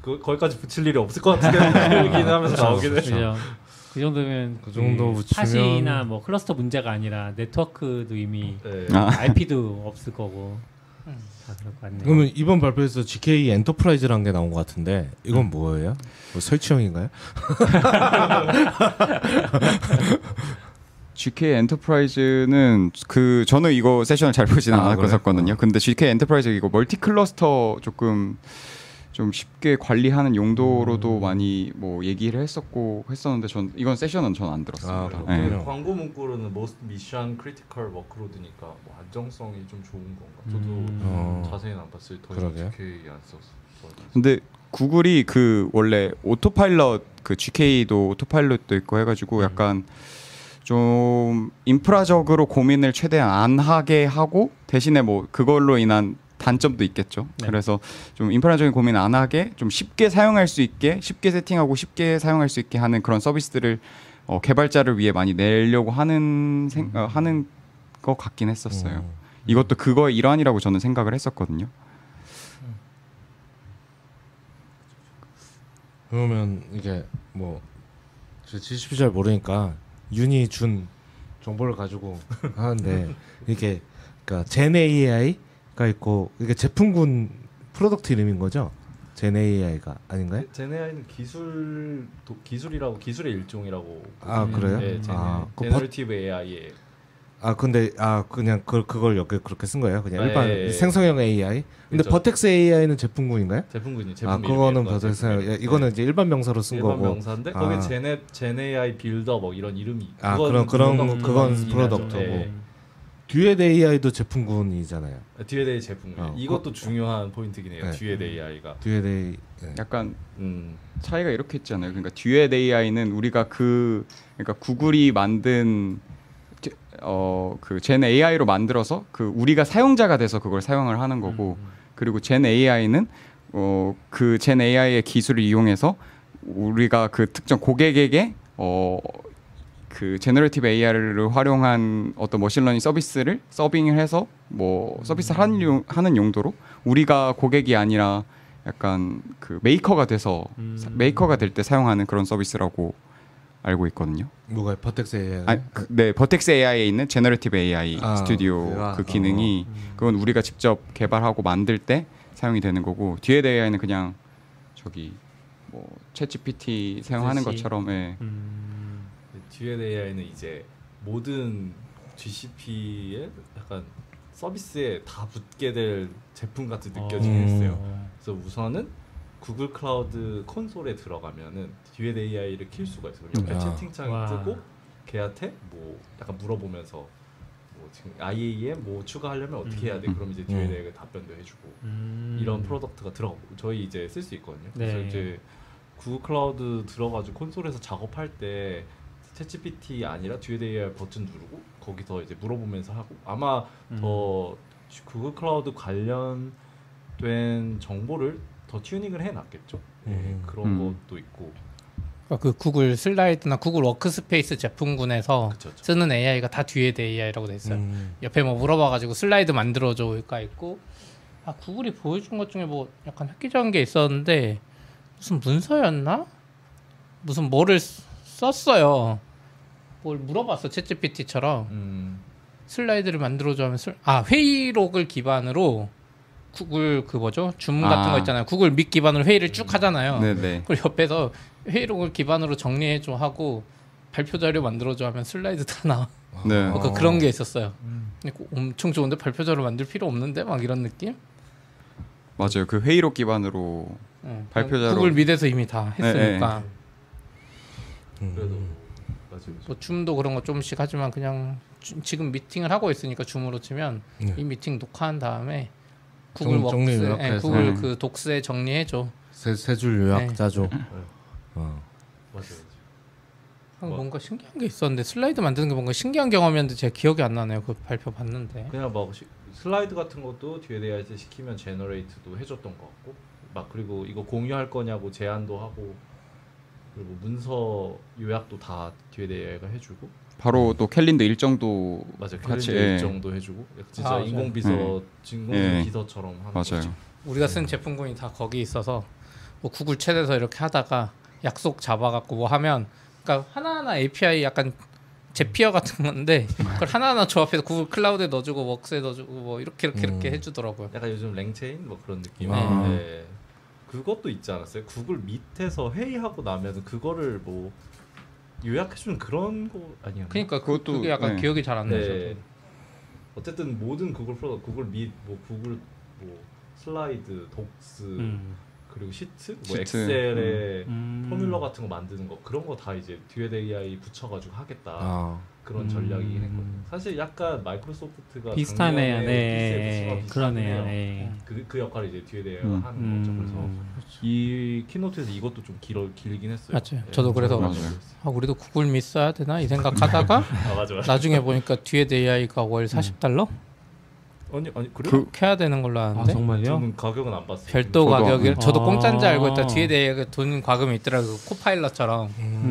그 거기까지 붙일 일이 없을 것 같은 느낌이긴 하면서 나오긴 해. 그죠. 그 정도면 그 정도 붙이면- pod이나 뭐 클러스터 문제가 아니라 네트워크도 이미 네. 아. IP도 없을 거고 음. 다 그럴 것 같네요. 그러면 이번 발표에서 GK 엔터프라이즈라는 게 나온 것 같은데 이건 뭐예요? 뭐 설치형인가요? GK 엔터프라이즈는 그 저는 이거 session을 잘 보진 아, 않았거든요. 그래요? 근데 GKE Enterprise 이거 multi cluster 조금 좀 쉽게 관리하는 용도로도 음. 많이 뭐 얘기를 했었고 했었는데 전 이건 session은 전 안 들었습니다. 아, 네. 광고 문구로는 most mission critical workload니까 뭐 안정성이 좀 좋은 건가? 저도 음. 어. 자세히는 안 봤어요. 더 그러게요. GKE 안 썼어. 근데 구글이 그 원래 오토파일럿 그 GKE도 오토파일럿도 있고 해가지고 약간 좀 인프라적으로 고민을 최대한 안 하게 하고 대신에 뭐 그걸로 인한 단점도 있겠죠. 네. 그래서 좀 인프라적인 고민 안 하게 좀 쉽게 사용할 수 있게 쉽게 세팅하고 쉽게 사용할 수 있게 하는 그런 서비스들을 어, 개발자를 위해 많이 내려고 하는 생, 어, 하는 것 같긴 했었어요. 음. 이것도 그거의 일환이라고 저는 생각을 했었거든요. 그러면 이게 뭐저 GCP 잘 모르니까 윤이 준 정보를 가지고 하는데 이게 그러니까 Gen AI 가 있고 이게 제품군 product 이름인 거죠? Gen AI가 아닌가요? 제네아이는 기술 도, 기술이라고 기술의 일종이라고 아, 그래요? 네, 제네, 아, 그 generative AI의 아 근데 아 그냥 그 그걸 여기 그렇게 쓴 거예요? 그냥 네, 일반 예, 예. 생성형 AI. 근데 그렇죠. Vertex AI는 제품군인가요? 제품군이 제품 아 그거는. Vertex. 예. 이거는 네. 이제 일반 명사로 쓴 일반 거고. 명사인데 아. 거기 Gen Gen AI Builder 뭐 이런 이름이 아, 그런- 그런- 그건 product고. Duet AI도 제품군이잖아요. Duet AI 제품 어, 이것도 중요한 포인트긴 해요. 네. 듀엣 AI가 듀엣 AI. 네. 약간 음, 차이가 이렇게 있잖아요. 그러니까 Duet AI는 우리가 그 그러니까 구글이 만든 어그 Gen AI로 만들어서 그 우리가 사용자가 돼서 그걸 사용을 하는 거고 그리고 Gen AI는 어그 Gen AI의 기술을 이용해서 우리가 그 특정 고객에게 어 그 generative AI를 활용한 어떤 machine learning 서비스를 serving을 해서 뭐 서비스를 하는, 용, 하는 용도로 우리가 고객이 아니라 약간 그 메이커가 돼서 음. 사- 메이커가 될 때 사용하는 그런 서비스라고 알고 있거든요. 뭐가 Vertex AI? 아, 그, 네, Vertex AI에 있는 Generative AI 아, 스튜디오 그거가? 그 기능이 그건 우리가 직접 개발하고 만들 때 사용이 되는 거고 Duet AI는 그냥 저기 뭐 챗GPT 사용하는 그렇지. 것처럼 예. 음. Duet AI는 이제 모든 GCP의 약간 서비스에 다 붙게 될 제품 같이 느껴지긴 음. 했어요. 그래서 우선은 구글 클라우드 콘솔에 들어가면은 Duet AI를 킬 수가 있어요. 옆에 아. 채팅창이 와. 뜨고 걔한테 뭐 약간 물어보면서 뭐 지금 IAM에 뭐 추가하려면 어떻게 해야 돼? 음. 그럼 이제 듀엣 음. AI가 답변도 해주고 음. 이런 product가 들어가고 저희 이제 쓸 수 있거든요. 그래서 네. 이제 구글 클라우드 들어가지고 콘솔에서 작업할 때 챗GPT 아니라 Duet AI 버튼 누르고 거기서 이제 물어보면서 하고 아마 음. 더 구글 클라우드 관련된 정보를 더 튜닝을 해놨겠죠. 예, 음. 그런 음. 것도 있고 그러니까 그 구글 슬라이드나 구글 Workspace 제품군에서 그쵸, 그쵸. 쓰는 AI가 다 Duet AI라고 돼 있어요. 음. 옆에 뭐 물어봐가지고 슬라이드 만들어줘가 있고 아 구글이 보여준 것 중에 뭐 약간 획기적인 게 있었는데 무슨 문서였나 무슨 뭐를 쓰- 썼어요 뭘 물어봤어 챗GPT처럼 음, 슬라이드를 만들어줘 하면 슬... 아 회의록을 기반으로 구글 그 뭐죠 줌 같은 아. 거 있잖아요 구글 밋 기반으로 회의를 쭉 하잖아요 네네. 그리고 옆에서 회의록을 기반으로 정리해줘 하고 발표 자료 만들어줘 하면 슬라이드 다 나와 네. 그 그런 게 있었어요. 근데 그 엄청 좋은데 발표 자료 만들 필요 없는데 막 이런 느낌? 맞아요. 그 회의록 기반으로 응. 발표 자료- 구글 밑에서 이미 다 네, 했으니까 그래도 음. 맞아요. 뭐 줌도 그런 거 조금씩 하지만 그냥 주- 지금 미팅을 하고 있으니까 줌으로 치면 네. 이 미팅 녹화한 다음에 구글 정- 웍스, 정리 예, 요약해서. 구글 음. 그 Docs에 정리해줘. 세줄 요약 네. 짜줘. 어. 맞아요. 뭐. 뭔가 신기한 게 있었는데 슬라이드 만드는 게 뭔가 신기한 경험이었는데 제가 기억이 안 나네요. 그 발표 봤는데. 그냥 막 시- 슬라이드 같은 것도 AI 때 시키면 generate도 해줬던 것 같고 막 그리고 이거 공유할 거냐고 제안도 하고 그리고 문서 요약도 다 듀엣 AI가 해주고 바로 또 캘린더 일정도 맞아요 같이, 캘린더 예. 일정도 해주고 진짜 아. 인공 비서 네. 인공 예. 비서처럼 하는 맞아요. 거죠. 우리가 쓴 제품군이 다 거기 있어서 뭐 구글 챗에서 이렇게 하다가 약속 잡아갖고 뭐 하면 그러니까 하나하나 API 약간 제피어 같은 건데 그걸 하나하나 조합해서 구글 클라우드에 넣어주고 웍스에 넣어주고 뭐 이렇게 이렇게 이렇게 음. 해주더라고요. 약간 요즘 LangChain 뭐 그런 느낌. 아. 네. 그것도 있지 않았어요? 구글 Meet에서 회의하고 나면 그거를 뭐 요약해주는 그런 거 아니야? 그러니까 그, 그것도- 그게 약간 네. 기억이 잘 안 나요. 네. 어쨌든 모든 구글 product, 구글 Meet, 뭐 구글 뭐 슬라이드, Docs 음. 그리고 시트, 뭐 시트, 엑셀에 음. formula 같은 거 만드는 거 그런 거 다 이제 Duet AI 붙여가지고 하겠다 아. 그런 음. 전략이긴 했거든요. 사실 약간 마이크로소프트가 비슷하네요. 네, 네. 그러네요. 해요. 네. 그, 그 역할을 이제 듀엣 AI가 음. 하는 거죠. 그래서 음. 이 키노트에서 이것도 좀 길어 길긴 했어요. 맞아요. 예, 저도 그래서 맞아요. 아, 우리도 구글 밋 써야 되나 이 생각하다가 아 맞아 맞아. 나중에 보니까 뒤에 AI가 월 40달러? 아니 아니 그래? 그- 해야 되는 걸로 아 아는데 정말요? 저는 가격은 안 봤어요. 별도 가격을 저도 아. 공짜인 줄 알고 있다 뒤에 대해 돈 과금이 있더라고 그 코파일럿처럼 음,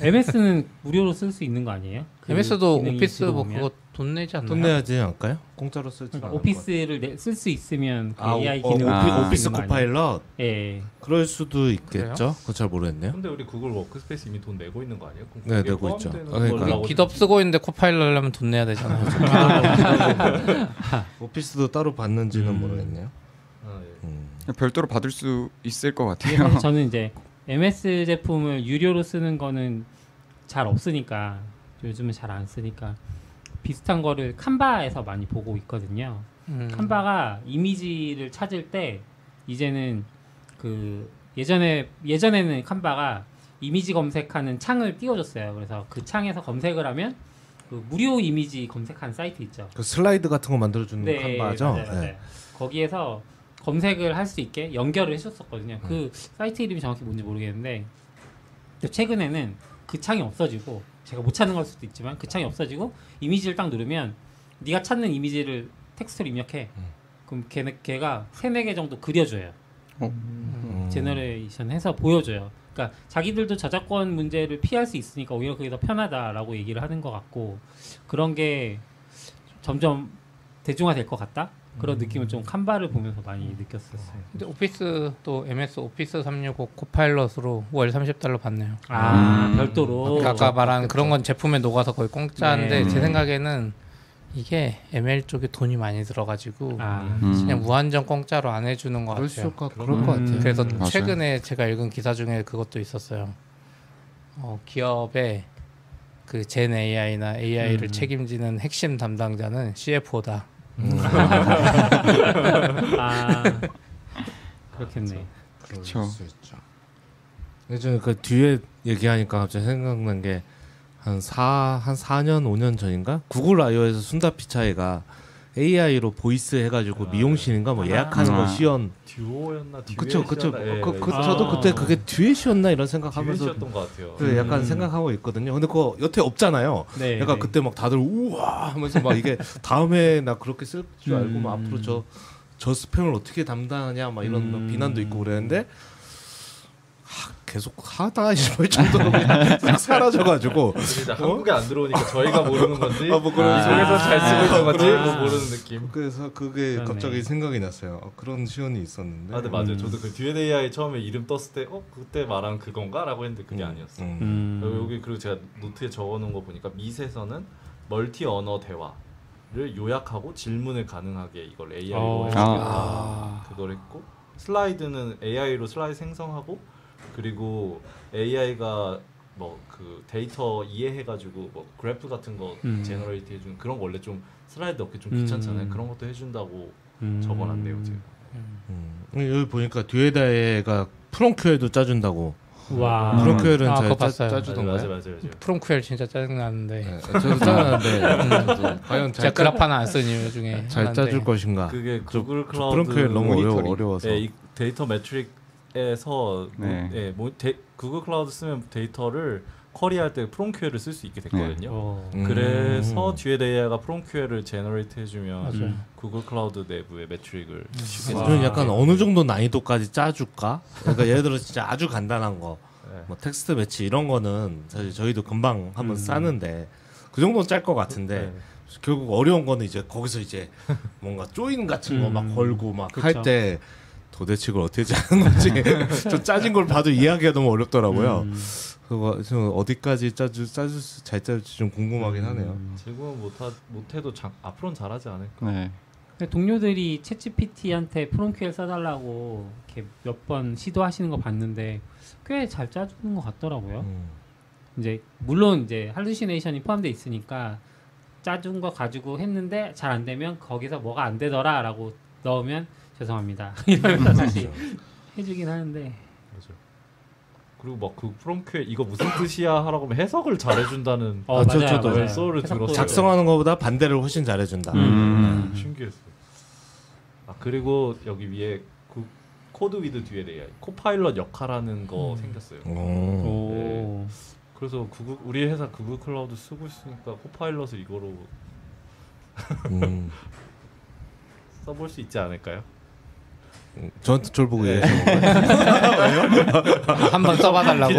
MS는 무료로 쓸 수 있는 거 아니에요? 그 MS도 오피스 뭐? 그거 돈 내지 않나요? 돈 내야지 않을까요? 공짜로 쓸지 그러니까 오피스를 쓸 수 있으면 그 아, AI 어, 기능 아. 오피스 코파일럿 예. 그럴 수도? 있겠죠. 그거 잘 모르겠네요. 근데 우리 구글 Workspace 이미 돈 내고 있는 거 아니에요? 네, 내고 있죠. 아, 그러니까. GitHub 쓰고 있는데 Copilot 하려면 돈 내야 되잖아요. 오피스도 따로 받는지는 음. 모르겠네요. 아, 예. 음. 별도로 받을 수 있을 것 근데 같아요. 저는 이제 MS 제품을 유료로 쓰는 거는 잘 없으니까 요즘은 잘 안 쓰니까 비슷한 거를 칸바에서 많이 보고 있거든요. 음. 칸바가 이미지를 찾을 때 이제는 그 예전에 예전에는 칸바가 이미지 검색하는 창을 띄워줬어요. 그래서 그 창에서 검색을 하면 그 무료 이미지 검색하는 사이트 있죠. 그 슬라이드 같은 거 만들어주는 칸바죠. 맞아요, 맞아요. 네. 거기에서 검색을 할 수 있게 연결을 해줬었거든요. 그 사이트 이름이 정확히 뭔지 모르겠는데 최근에는 그 창이 없어지고 제가 못 찾는 걸 수도 있지만 그 창이 없어지고 이미지를 딱 누르면 네가 찾는 이미지를 텍스트로 입력해. 그럼 걔네 걔가 세네 개 정도 그려줘요. 음. generation 해서 보여줘요. 그러니까 자기들도 저작권 문제를 피할 수 있으니까 오히려 그게 더 편하다라고 얘기를 하는 것 같고 그런 게 점점 대중화 될 것 같다 그런 느낌을 좀 칸바를 보면서 많이 느꼈었어요. 근데 오피스 또 MS 오피스 365 코파일럿으로 월 30달러 받네요. 아 음. 별도로 아까 말한 그런 건 제품에 녹아서 거의 공짜인데 네. 제 생각에는 이게 ML 쪽에 돈이 많이 들어가지고 아 음. 그냥 무한정 공짜로 안 해주는 것 같아요. 수가 그럴 것 음. 같아요. 그래서 맞아요. 최근에 제가 읽은 기사 중에 그것도 있었어요. 어, 기업의 그 Gen AI나 AI를 음. 책임지는 핵심 담당자는 CFO다. 아, 그렇겠네. 있죠. 예전에 그 뒤에 얘기하니까 갑자기 생각난 게 한 4, 한 4년, 5년 전인가? 구글 I/O에서 순다 피차이가 AI로 voice 해가지고 아, 미용실인가 뭐 예약하는 아. 거 시연. 듀오였나 그쵸, 그쵸. 예, 그, 그, 아, 저도 그때 그게 Duet이었나 이런 생각하면서 Duet이었던 것 같아요. 그 약간 음. 생각하고 있거든요. 근데 그거 여태 없잖아요. 네. 약간 네. 그때 막 다들 우와 하면서 막 이게 다음에 나 그렇게 쓸 줄 알고 막 음. 앞으로 저 저 스팸을 어떻게 담당하냐 막 이런 막 음. 비난도 있고 그랬는데 하, 계속 하다 싶을 정도로 싹 사라져가지고 이제 한국에 안 들어오니까 저희가 모르는 건지 아, 뭐 그런 이 속에서 잘 쓰고 있는 건지 아. 뭐 모르는 느낌. 그래서 그게 그러네. 갑자기 생각이 났어요. 어, 그런 시연이 있었는데. 아, 근데 맞아요. 음. 저도 그 듀엣 AI 처음에 이름 떴을 때, 어 그때 말한 그건가 라고 했는데 그게 아니었어. 음. 음. 여기 그리고 제가 노트에 적어놓은 거 보니까 미세서는 멀티 언어 대화 를 요약하고 질문을 가능하게 이걸 AI로 어. 해주겠다. 아. 그걸 했고 슬라이드는 AI로 슬라이드 생성하고 그리고 AI가 뭐 그 데이터 이해해가지고 뭐 그래프 같은 거 음. generate 해주는 그런 거 원래 좀 슬라이드 넣기 좀 음. 귀찮잖아요. 그런 것도 해준다고 음. 적어놨네요 제가. 음. 여기 보니까 Duet AI가 PromQL도 짜준다고. 와. 음. PromQL은 아, 잘 짜, 짜주던가요? 맞아요, 맞아요, 맞아요. PromQL 진짜 짜증나는데 네, 저도 짜는데 저도 과연 제가 잘, 짜, Grafana 안쓴 이유 중에 잘 하나인데 짜줄 것인가? 그게 저- 구글 저 클라우드 PromQL 너무 어려워, 모니터링. 어려워서. 예, 이 데이터 metric 에서 네. 뭐, 예, 뭐 데, 구글 클라우드 쓰면 데이터를 query할 때 PromQL을 쓸 수 있게 됐거든요. 어. 음. 그래서 뒤에 AI가 PromQL을 generate 해주면 맞아요. 음. 구글 클라우드 내부의 metric을 쉽게 와. 저는 약간 어느 정도 난이도까지 짜줄까? 그러니까 예를 들어 진짜 아주 간단한 거, 네. 뭐 텍스트 매치 이런 거는 사실 저희도 금방 한번 음. 싸는데 그 정도는 짤 것 같은데 네. 결국 어려운 거는 이제 거기서 이제 뭔가 조인 같은 거막 음. 걸고 막. 할 때 도대체 이걸 어떻게 짜는 건지 저 짜진 걸 봐도 이해하기가 너무 어렵더라고요. 음. 그거 좀 어디까지 짜줄 짜줄 수- 잘 짜줄지 좀 궁금하긴 하네요. 음. 지금은 못하, 못해도 장, 앞으로는 잘하지 않을까. 네. 동료들이 챗GPT한테 프롬QL 써달라고 이렇게 몇 번 시도하시는 거 봤는데 꽤 잘 짜주는 것 같더라고요. 음. 이제 물론 이제 할루시네이션이 포함돼 있으니까 짜준 거 가지고 했는데 잘 안 되면 거기서 뭐가 안 되더라라고 넣으면 죄송합니다 이러면서 다시 해주긴 하는데 맞아. 그리고 막 그 프롬QL 이거 무슨 뜻이야 하라고 하면 해석을 잘해준다는 어, 아, 저- 맞아요, 저도. 소를 들었어요. 작성하는 것보다 반대를 훨씬 잘해준다. 음. 신기했어요. 아 그리고 여기 위에 그 code with Duet AI Copilot 역할하는 거 생겼어요. 오. 오. 그래서 구글 우리 회사 구글 클라우드 쓰고 있으니까 Copilot을 이거로 음. 써볼 수 있지 않을까요? 저한테 저를 보고 네. 한번 써봐달라고.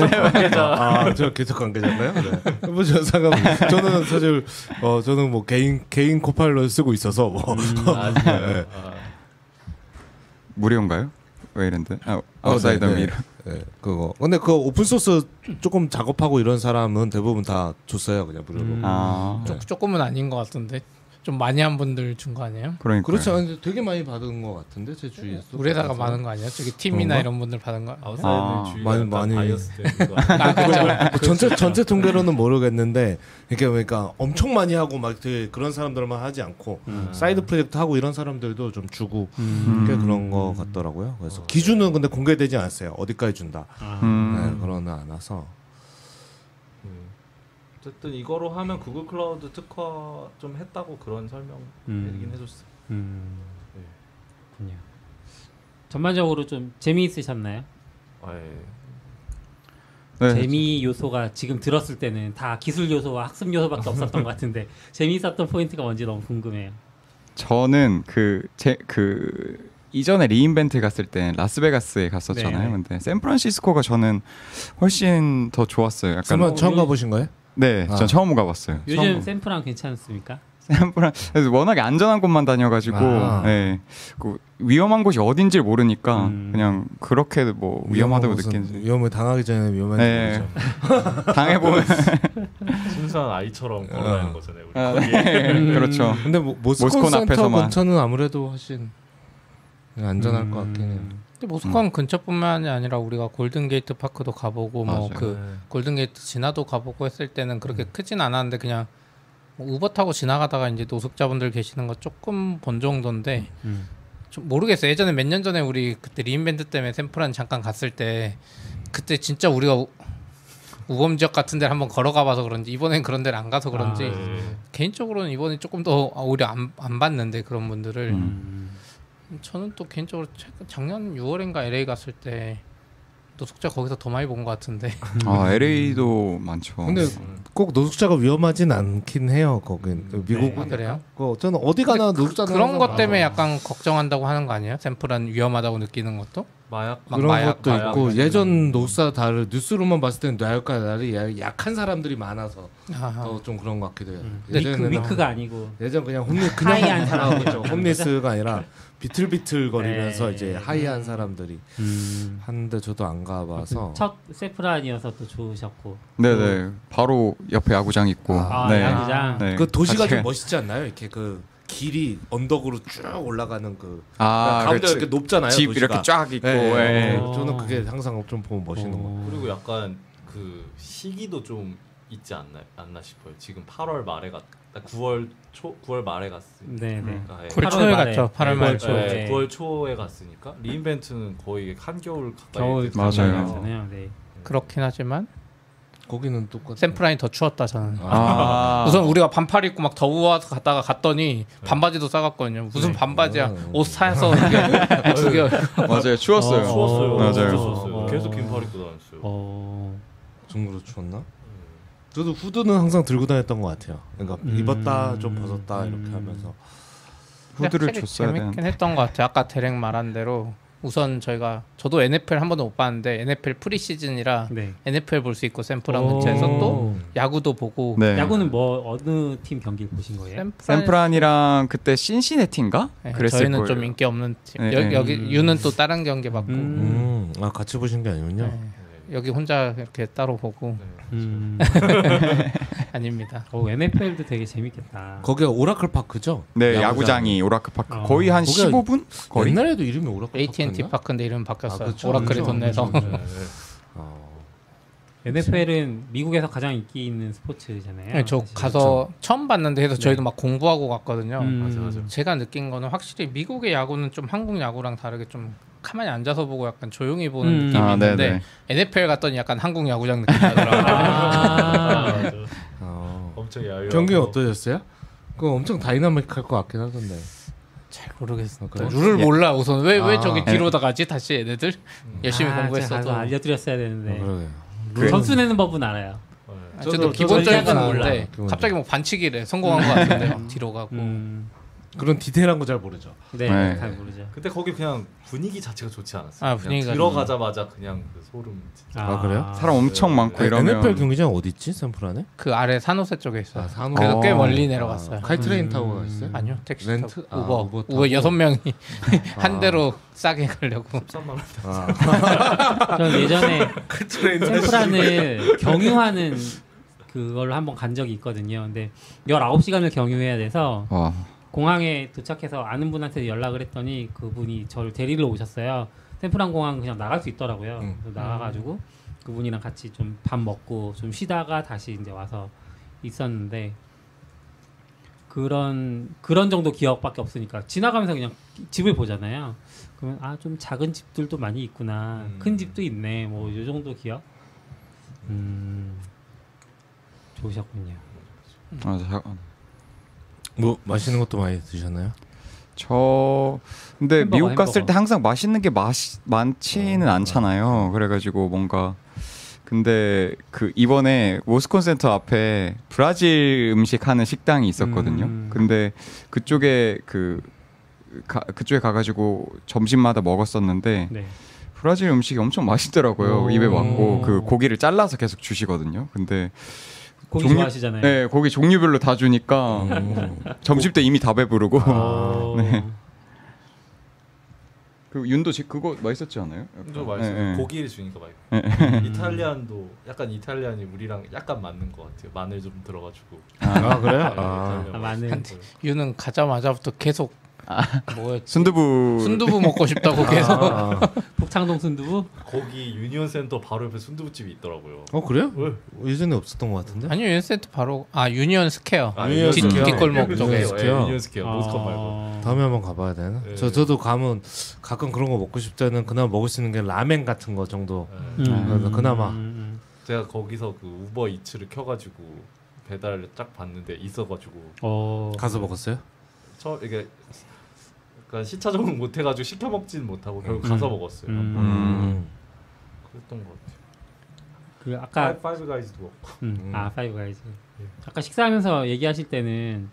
아, 저 계속 관계자인가요? 네. 뭐, 저 상관, 저는 사실, 어, 저는 뭐 개인, 개인 Copilot 쓰고 있어서 뭐. 아, 진짜요? 아, 무료인가요? 아, 어, 아웃사이더 네, 네. 미러. 네, 그거. 근데 그 오픈 소스 조금 작업하고 이런 사람은 대부분 다 줬어요, 그냥 무료로. 음. 아, 조, 조금은 아닌 것 같은데 좀 많이 한 분들 준 거 아니에요? 그러니까. 그렇죠. 근데 되게 많이 받은 것 같은데, 제 주위에서. 우리다가 많은 거 아니야? 저기 팀이나 그런가? 이런 분들 받은 거. 아웃사이드 아, 주위가 많이- 다 많이- bias 되는 거 아니에요? 아 그렇죠. 뭐 전체 전체 통계로는 모르겠는데 이게 그러니까 엄청 많이 하고 막 되게 그런 사람들만 하지 않고 음. side project 하고 이런 사람들도 좀 주고 음. 꽤 그런 거 같더라고요. 그래서 기준은 근데 공개되지 않았어요. 어디까지 준다. 아. 음. 네, 그러는 않아서. 음. 어쨌든 이거로 하면 구글 클라우드 특화 좀 했다고 그런 설명 음. 해줬어요. 음. 네. 그렇군요. 전반적으로 좀 재미있으셨나요? 아, 예. 네. 재미 요소가 지금 들었을 때는 다 기술 요소와 학습 요소밖에 없었던 것 같은데 재미있었던 포인트가 뭔지 너무 궁금해요. 저는 그 제 그 이전에 re:Invent 갔을 때 라스베가스에 갔었잖아요. 네. 근데 샌프란시스코가 저는 훨씬 더 좋았어요. 약간 설마 처음 우리- 가보신 거예요? 네, 아. 전 처음 가봤어요. 요즘 처음 샌프란 괜찮습니까? 샌프란 그래서 워낙에 안전한 곳만 다녀가지고 아. 네, 그 위험한 곳이 어딘지 모르니까 음. 그냥 그렇게 뭐 위험하다고 느낀지 위험을 당하기 전에 위험한지 네. 당해보면 순수한 아이처럼 걸어다니는 거잖아요. 우리 아, 거기에. 네. 그렇죠. 근데 뭐 모스콘, 모스콘 앞에서만. 근처는 아무래도 훨씬 안전할 음. 것 같긴 해요. 근데 모스콘 근처뿐만이 아니라 우리가 골든게이트 파크도 가보고 맞아요. 뭐그 골든게이트 진화도 가보고 했을 때는 그렇게 크진 않았는데 그냥 뭐 우버 타고 지나가다가 이제 노숙자분들 계시는 거 조금 본 정도인데 음. 좀 모르겠어요. 예전에 몇 년 전에 우리 그때 re:Invent 때문에 샌프란 잠깐 갔을 때 그때 진짜 우리가 우, 우범 지역 같은 데를 한번 걸어가 봐서 그런지 이번엔 그런 데를 안 가서 그런지 아, 네. 개인적으로는 이번에 조금 더 오히려 안, 안 봤는데 그런 분들을 음. 저는 또 개인적으로 최근- 작년 6월인가 LA 갔을 때 노숙자 거기서 더 많이 본 것 같은데 아 LA도 많죠. 근데 꼭 노숙자가 위험하진 않긴 해요. 거긴 미국은 아, 그래요? 그 저는 어디 가나 노숙자 그런 것 때문에 약간 걱정한다고 하는 거 아니에요? 샌프란 위험하다고 느끼는 것도? 마약 막 그런 마약, 것도 마약 있고 같은 예전 노숙자 다를 뉴스로만 봤을 때는 뇌혈과 날이 야- 약한 사람들이 많아서. 더 좀 그런 것 같기도 해요. 음. 위크, 위크가 아니고 예전 그냥 홈리 그냥. 홈리스가 아니라 비틀비틀 거리면서 네. 이제 하이한 사람들이 음. 하는데 저도 안 가봐서 첫 세프란이어서 또 좋으셨고 네네 바로 옆에 야구장 있고 아, 네. 야구장. 네. 그 도시가 같이 좀 멋있지 않나요? 이렇게 그 길이 언덕으로 쭉 올라가는 그 아 가운데 그렇지. 이렇게 높잖아요. 집 도시가. 이렇게 쫙 있고 예, 예. 어. 저는 그게 항상 좀 보면 멋있는 거. 어. 그리고 약간 그 시기도 좀 있지 않나 않나 싶어요. 지금 8월 말에 갔, 9월 초 9월 말에 갔으니까. 네 네. 그러니까, 예. 9월 8월 초에 말에. 갔죠. 8월 네, 말 9월 초에. 초에. 네, 9월 초에 갔으니까 리인벤트는 거의 한겨울 가까이 겨울 맞아요. 가잖아요. 네. 그렇긴 하지만 거기는 똑같아. 샌프란이 더 추웠다 저는. 아 우선 우리가 반팔 입고 막 더워서 갔다가 갔더니 반바지도 싸갔거든요. 무슨 반바지야? 음. 옷 사서 이게 두 개. 맞아요 추웠어요. 어, 추웠어요. 맞아요. 진짜 추웠어요. 어. 계속 긴팔 입고 다녔어요. 어. 그 정도로 추웠나? 저도 후드는 항상 들고 다녔던 것 같아요. 그러니까 음. 입었다 좀 벗었다 이렇게 음. 하면서 후드를 줬어야 재밌긴. 했던 것 같아요. 아까 대랭 말한 대로 우선 저희가 저도 NFL 한 번도 못 봤는데 NFL 프리시즌이라 네. NFL 볼 수 있고 샌프란 오. 근처에서 또 야구도 보고 네. 야구는 뭐 어느 팀 경기를 보신 거예요? 샌프란 샌프란이랑 그때 신시내티인가? 네, 그랬을 저희는 거예요. 좀 인기 없는 팀. 네, 여, 네. 여기 음. 유는 또 다른 경기 봤고 음. 음, 아 같이 보신 게 아니군요. 네. 여기 혼자 이렇게 따로 보고 음. 아닙니다. 오, NFL도 되게 재밌겠다. 거기가 오라클 파크죠? 네 야구장. 야구장이 오라크 파크 어. 거의 한 거기가 15분 거리. 옛날에도 이름이 오라클 AT&T 파크였나? 파크인데 이름 바뀌었어요. 아, 그쵸, 오라클이 돈 내서. 네, 네. 어. NFL은 미국에서 가장 인기 있는 스포츠잖아요. 네, 저 사실. 가서 처음 봤는데 해서 저희도 막 공부하고 갔거든요. 음. 맞아, 맞아. 제가 느낀 거는 확실히 미국의 야구는 좀 한국 야구랑 다르게 좀 가만히 앉아서 보고 약간 조용히 보는 음. 느낌이 아, 있는데 네네. NFL 갔더니 약간 한국 야구장 느낌이 나더라고요. 아. 맞아. 어. 엄청 야유. 경기 어떠셨어요? 그거 엄청 다이나믹할 것 같긴 하던데. 잘 모르겠어요. 아, 그래요? 룰을 몰라 우선 왜왜 아. 저기 뒤로 다 가지 다시 얘네들 열심히 아, 공부했어도 알려드렸어야 어, 되는데. 그- 점수 내는 법은 알아요. 아, 저도- 저도 저도 기본적인 건 몰라. 갑자기 뭐 반칙이래 성공한 거 같은데 막 뒤로 가고 음. 그런 디테일한 거 잘 모르죠. 네, 네. 잘 모르죠. 근데 거기 그냥 분위기 자체가 좋지 않았어요. 아, 분위기가 들어가자마자 그냥 그 소름. 진짜. 아, 그래요? 사람 엄청 많고 이러면 NFL 경기장 어디 있지? 샌프란에? 그 아래 산호세 쪽에 있어요. 아, 산호. 그래서 꽤 어. 멀리 내려갔어요. 아, 칼트레인 음. 타고 있어요? 아니요 택시 렌트? 타고 아, 우버 우버 타고? 우버 여섯 명이 한 아. 대로 싸게 가려고 13만 원. 아, 저는 예전에 샌프란을 경유하는 그걸 한번 간 적이 있거든요. 근데 19시간을 경유해야 돼서 와 공항에 도착해서 아는 분한테 연락을 했더니 그분이 저를 데리러 오셨어요. 샌프란 공항 그냥 나갈 수 있더라고요. 음. 그래서 나가가지고 그분이랑 같이 좀 밥 먹고 좀 쉬다가 다시 이제 와서 있었는데 그런 그런 정도 기억밖에 없으니까 지나가면서 그냥 집을 보잖아요. 그러면 아 좀 작은 집들도 많이 있구나, 음. 큰 집도 있네, 뭐이 정도 기억. 음 좋으셨군요. 아, 자, 뭐 맛있는 것도 많이 드셨나요? 저 근데 햄버거, 미국 갔을 햄버거. 때 항상 맛있는 게 맛, 많지는 어, 않잖아요. 그래가지고 뭔가 근데 그 이번에 모스콘 센터 앞에 브라질 음식 하는 식당이 있었거든요. 음. 근데 그쪽에 그 가, 그쪽에 가가지고 점심마다 먹었었는데 네. 브라질 음식이 엄청 맛있더라고요. 오. 입에 맞고 그 고기를 잘라서 계속 주시거든요. 근데 고기 종류- 좋아하시잖아요. 네 고기 종류별로 다 주니까 음. 점심 때 이미 다 배부르고 어, 네. 그 윤도 지 그거 맛있었지 않아요? 좀 맛있어요. 네, 네. 고기를 주니까 맛있고. 음. 이탈리안도 약간 이탈리안이 우리랑 약간 맞는 것 같아요. 마늘 좀 들어가지고. 아 그래요? 네, 아, 아. 마늘. 유는 가자마자부터 계속 뭐였지 순두부 순두부 먹고 싶다고 계속 아, 북창동 순두부? 거기 유니온 센터 바로 옆에 순두부집이 있더라고요. 어 그래요? 왜? 예전에 없었던 것 같은데? 아니요 유니센트 바로 아 유니온 스퀘어 아, 유니온 뒷- 스퀘어. 뒷골목 쪽에 스퀘어. 예, 유니온 스퀘어. 모스콘 말고. 어, 다음에 한번 가봐야 되나? 네. 저 저도 가면 가끔 그런 거 먹고 싶을 때는 그나마 먹을 수 있는 게 라멘 같은 거 정도. 예. 음, 그나마. 음, 제가 거기서 그 우버 이츠를 켜가지고 배달을 딱 봤는데 있어가지고 어, 가서 먹었어요? 처 이게 약간 시차 적응 못 해가지고 시켜 먹지는 못하고 결국 가서 음. 먹었어요. 음. 음. 그랬던 것 같아요. 그 아까 파이, 파이브 가이즈도 먹고. 음, 음. 아 파이브 가이즈. 예. 아까 식사하면서 얘기하실 때는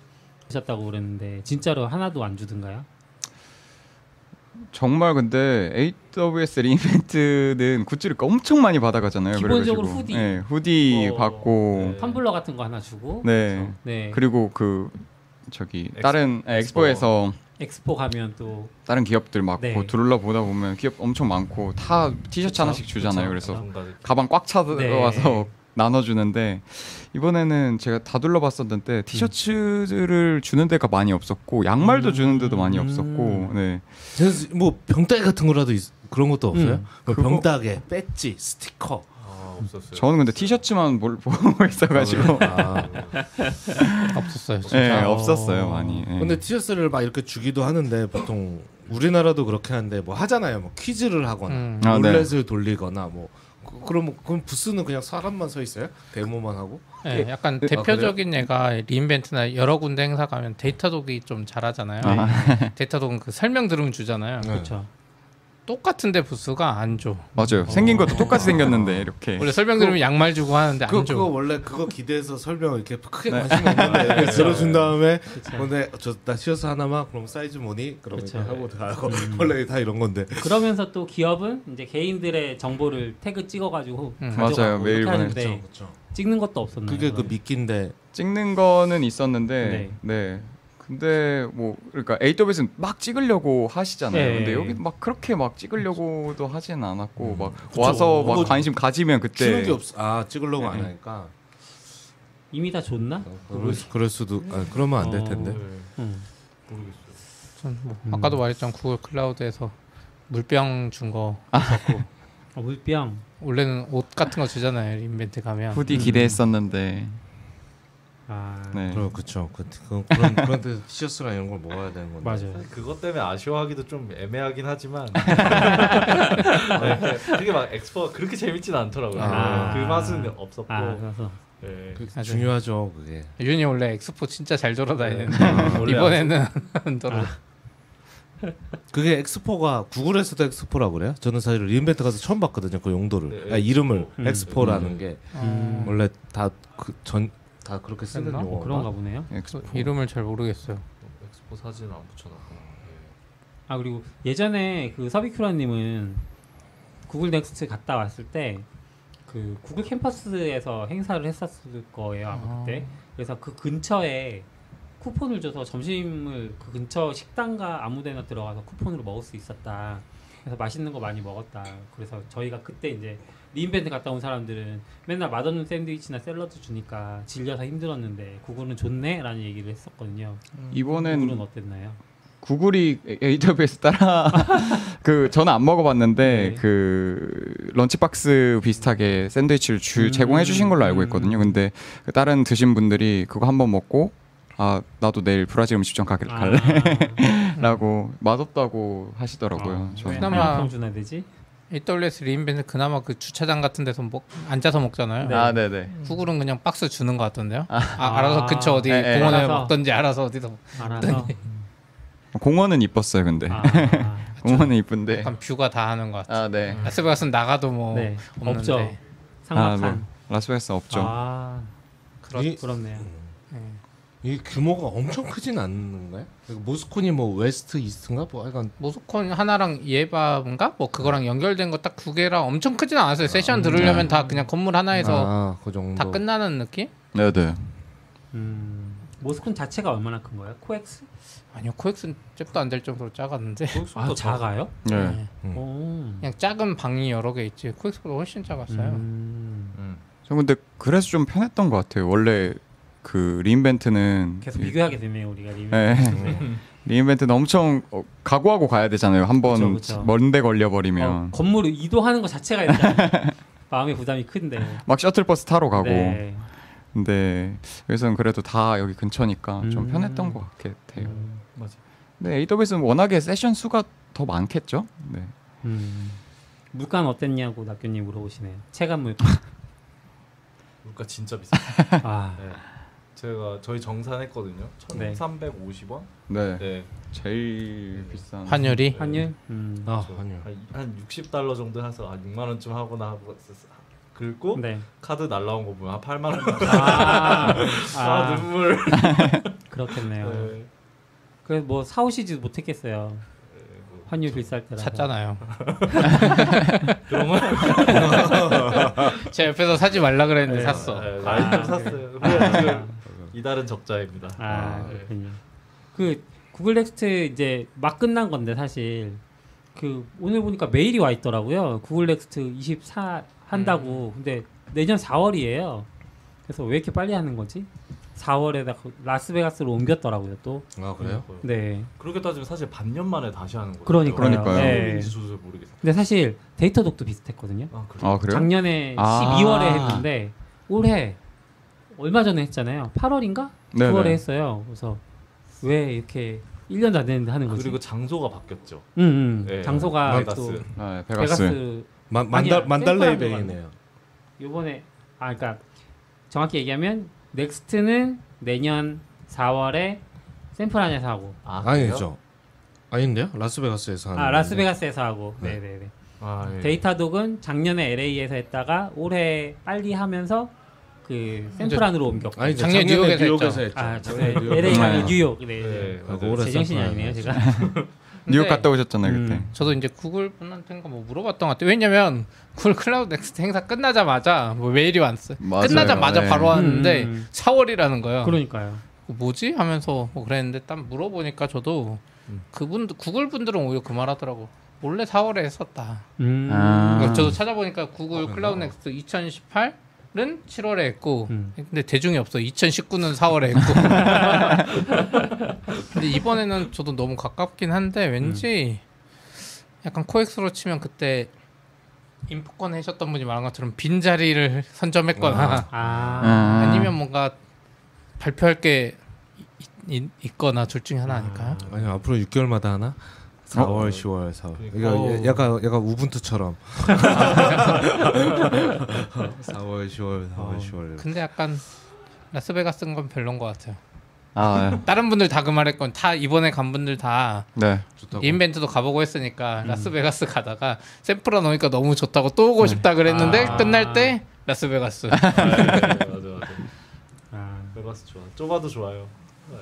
드셨다고 그랬는데 진짜로 하나도 안 주던가요? 정말 근데 AWS re:Invent는 굿즈를 엄청 많이 받아가잖아요. 기본적으로 그래가지고. 후디. 네, 후디 어, 받고 네. 텀블러 같은 거 하나 주고. 네. 네. 그리고 그 저기 엑스포. 다른 네, 엑스포에서 엑스포 가면 또 다른 기업들 막 네. 뭐 둘러 보다 보면 기업 엄청 많고 다 티셔츠 하나씩 주잖아요. 그래서 전문가들. 가방 꽉 차서 네. 나눠주는데 이번에는 제가 다 둘러봤었는데 티셔츠를 주는 데가 많이 없었고 양말도 음. 주는 데도 많이 음. 없었고 네. 뭐 병따개 같은 거라도 있- 그런 것도 없어요? 음. 뭐 병따개, 배지, 스티커. 아 없었어요. 저는 근데 티셔츠만 뭘 보고 있어가지고 아, 없었어요 진짜 네, 어. 없었어요 많이. 네. 근데 티셔츠를 막 이렇게 주기도 하는데 보통 우리나라도 그렇게 하는데 뭐 하잖아요. 뭐 퀴즈를 하거나 음. 아, 네. 룰렛을 돌리거나 뭐 그- 그럼 그럼 부스는 그냥 사람만 서 있어요? 데모만 하고? 네, 약간 아, 대표적인 예가 re:Invent나 여러 군데 행사 가면 Datadog이 좀 잘하잖아요. Datadog은 그 설명 들으면 주잖아요. 네. 그렇죠. 똑같은데 부스가 안 줘. 맞아요. 생긴 것도 똑같이 생겼는데 이렇게. 원래 설명 들으면 양말 주고 하는데 그거, 안 줘. 그거 원래 그거 기대해서 설명 이렇게 크게 네. 관심 없는데 이렇게 들어준 다음에 그쵸. 근데 저나 티셔츠 하나만 그럼 사이즈 뭐니? 그럼 그쵸. 이렇게 하고 가고 원래 다 이런 건데 그러면서 또 기업은 이제 개인들의 정보를 태그 찍어가지고 음. 가져가고 맞아요. 메일 이렇게 하는데 그렇죠, 그렇죠. 찍는 것도 없었나요? 그게 그 그러면? 미끼인데 찍는 거는 있었는데 네. 근데 뭐 그러니까 AWS는 막 찍으려고 하시잖아요. 네. 근데 여기 막 그렇게 막 찍으려고도 하지는 않았고 막 그쵸. 와서 막 관심 가지면 그때 게 없어. 아 찍으려고 안 네. 하니까 이미 다 줬나? 그럴, 수- 그럴 수도 아, 그러면 안될 어. 텐데. 네, 음. 모르겠어요. 전뭐 음. 아까도 말했지만 구글 클라우드에서 물병 준거 있었고 어, 물병. 원래는 옷 같은 거 주잖아요. 리인벤트 가면. 후디 음. 기대했었는데 아 네. 그럼 그렇죠. 그, 그, 그런 그런 데 티셔츠나 이런 걸 먹어야 되는 건데. 맞아요. 사실 그것 때문에 아쉬워하기도 좀 애매하긴 하지만 네, 그게 막 엑스포가 그렇게 재밌진 않더라고요. 아. 그 맛은 없었고 아 그래서 네. 그. 중요하죠 그게. 윤이 원래 엑스포 진짜 잘 돌아다니는데 아, 원래 이번에는 안 돌아. 그게 엑스포가 구글에서도 엑스포라 그래요? 저는 사실 re:Invent 가서 처음 봤거든요. 그 용어를 네, 아, 이름을 음. 엑스포라는 게 음. 원래 다 그 전 다 그렇게 쓰는 했나? 용어. 그런가 보네요. 엑스포. 이름을 잘 모르겠어요. 그 사진을 안 붙여놨구나. 예. 아 그리고 예전에 그 subicura님은 구글 Next 갔다 왔을 때 그 구글 캠퍼스에서 행사를 했었을 거예요 아마 그때 그래서 그 근처에 쿠폰을 줘서 점심을 그 근처 식당가 아무데나 들어가서 쿠폰으로 먹을 수 있었다 그래서 맛있는 거 많이 먹었다 그래서 저희가 그때 이제 re:Invent 갔다 온 사람들은 맨날 맛없는 샌드위치나 샐러드 주니까 질려서 힘들었는데 구글은 좋네라는 얘기를 했었거든요 이번엔 구글은 어땠나요? 구글이 AWS 따라 그 저는 안 먹어봤는데 네. 그 lunch box 비슷하게 샌드위치를 주 음. 제공해 주신 걸로 알고 음. 있거든요. 근데 그 다른 드신 분들이 그거 한번 먹고 아 나도 내일 브라질 음식점 가, 갈래라고 맛없다고 하시더라고요. 아, 그나마- 평준화 되지? AWS re:Invent 그나마 그 주차장 같은 데서 먹, 앉아서 먹잖아요. 네. 아 네네. 구글은 그냥 박스 주는 것 같던데요. 아, 알아서 아. 근처 어디 에, 에. 공원에 알아서. 먹던지 알아서 어디서 알아서 공원은 이뻤어요, 근데 아, 공원은 이쁜데. 약간 view가 다 하는 것 같아요. 아 네. 라스베가스는 나가도 뭐 네 없는데. 없죠 아, 상막한 뭐, 라스베가스 없죠. 아 그렇 이- 그렇네요 네. 이 규모가 엄청 크진 않는가요? Moscone이 뭐 West East인가 뭐 약간 Moscone 하나랑 Yerba인가 뭐 그거랑 연결된 거 딱 두 개랑 엄청 크진 않았어요. 세션 들으려면 다 그냥 건물 하나에서 아, 그 정도. 다 끝나는 느낌? 네 네. 음, Moscone 자체가 얼마나 큰 거예요? 코엑스? 아니요 코엑스는 잽도 안 될 정도로 작았는데 아 작아요? 네. 네. 음. 오. 그냥 작은 방이 여러 개 있지 코엑스보다 훨씬 작았어요. 음, 음. 저 근데 그래서 좀 편했던 것 같아요. 원래 그 re:Invent는 계속 이- 비교하게 되네요 우리가 리뷰. 네. re:Invent는 엄청 어, 각오하고 가야 되잖아요. 한번. 먼데 걸려버리면 어, 건물을 이동하는 것 자체가 일단 마음의 부담이 큰데. 막 셔틀버스 타러 가고. 네. 근데 여기서는 그래도 다 여기 근처니까 좀 음. 편했던 것 같아요. 음, 맞아. 근데 AWS는 워낙에 세션 수가 더 많겠죠. 네. 음. 물가는 어땠냐고 낙교님 물어보시네요. 체감 물가. 물가 진짜 비싸. 아, 네. 제가 저희 정산했거든요. 네. 1,350원. 네. 네. 제일 비싼 환율이 환율? 음. 아, 저 환율. 한, 한 60달러 정도 해서 한 6만 원쯤 하거나 하고 긁고 네. 카드 날라온 거 보면 한 8만 원. 아, 아, 아 눈물. 그렇겠네요. 네. 그래서 뭐 사오시지 못했겠어요. 네, 뭐 환율 비쌀 때라. 샀잖아요. 그러면 제 옆에서 사지 말라 그랬는데 네, 샀어. 네, 아, 아이템 그래. 샀어요. 이달은 적자입니다. 아, 네. 그렇군요. 그 구글 Next 이제 막 끝난 건데 사실 그 오늘 보니까 메일이 와 있더라고요. 구글 Next 24 한다고. 근데 내년 4월이에요. 그래서 왜 이렇게 빨리 하는 거지? 4월에다 라스베가스로 옮겼더라고요, 또. 아 그래요? 네. 그렇게 따지면 사실 반년 만에 다시 하는 거예요. 그러니까요. 그러니까요. 네. 왠지 저도 잘 모르겠어요. 근데 사실 Datadog도 비슷했거든요. 아, 그래요? 아 그래요? 작년에 아. 12월에 했는데 올해 얼마 전에 했잖아요. 8월인가? 네네. 9월에 했어요. 그래서 왜 이렇게 1년도 안 됐는데 하는 거지? 그리고 장소가 바뀌었죠. 응, 응. 네. 장소가 베가스. 또 네, 베가스. 베가스 만 아니야, 만달 만달레이 베이네요. 요번에 아 그러니까 정확히 얘기하면 Next는 내년 4월에 샌프란에서 하고 아? 아니죠. 아닌데요? 라스베가스에서 하는. 아. 라스베가스에서 하고 네. 네, 네, 네. 아, 예. Datadog은 작년에 LA에서 했다가 올해 빨리 하면서 그 샌프란으로 옮겼고 아니죠. 작년 뉴욕에서 뉴욕에서 했죠. 했죠. 아, 네. 뉴욕. LA가 아니고 네. 뉴욕. 네, 네. 네, 맞아요. 올해 제정신이. 아니네요, 제가. 뉴욕 근데 갔다 오셨잖아요 음. 그때. 저도 이제 구글 분한테인가 뭐 물어봤던 것 같아요. 왜냐면 구글 Cloud Next 행사 끝나자마자 뭐 메일이 왔어요. 맞아요. 끝나자마자 네. 바로 왔는데 음. 4월이라는 거예요. 그러니까요. 뭐지 하면서 뭐 그랬는데 딱 물어보니까 저도 음. 그분 구글 분들은 오히려 그 말하더라고. 원래 4월에 했었다. 음. 아. 그러니까 저도 찾아보니까 구글 아, Cloud Next 2018 은 7월에 했고 음. 근데 대중이 없어. 2019는 4월에 했고. 근데 이번에는 저도 너무 가깝긴 한데 왠지 약간 코엑스로 치면 그때 INFCON 하셨던 분이 말한 것처럼 빈 자리를 선점했거나 아. 아. 아니면 뭔가 발표할 게 있, 있, 있거나 둘 중에 하나 아닐까요? 아니 앞으로 6개월마다 하나? 4월, 10월, 4월. 그러니까. 이거 어우. 약간 약간 Ubuntu처럼. 4월, 10월, 4월, 어. 10월. 근데 약간 라스베가스 건 별론 것 같아요. 아 다른 분들 다 그 말했건 다 이번에 간 분들 다 네. 좋다고. Invent도 가보고 했으니까 라스베가스 가다가 샌프란 오니까 너무 좋다고 또 오고 싶다 그랬는데 아. 끝날 때 라스베가스. 네, 맞아 맞아. 아. 베가스 좋아. 좁아도 좋아요. 네.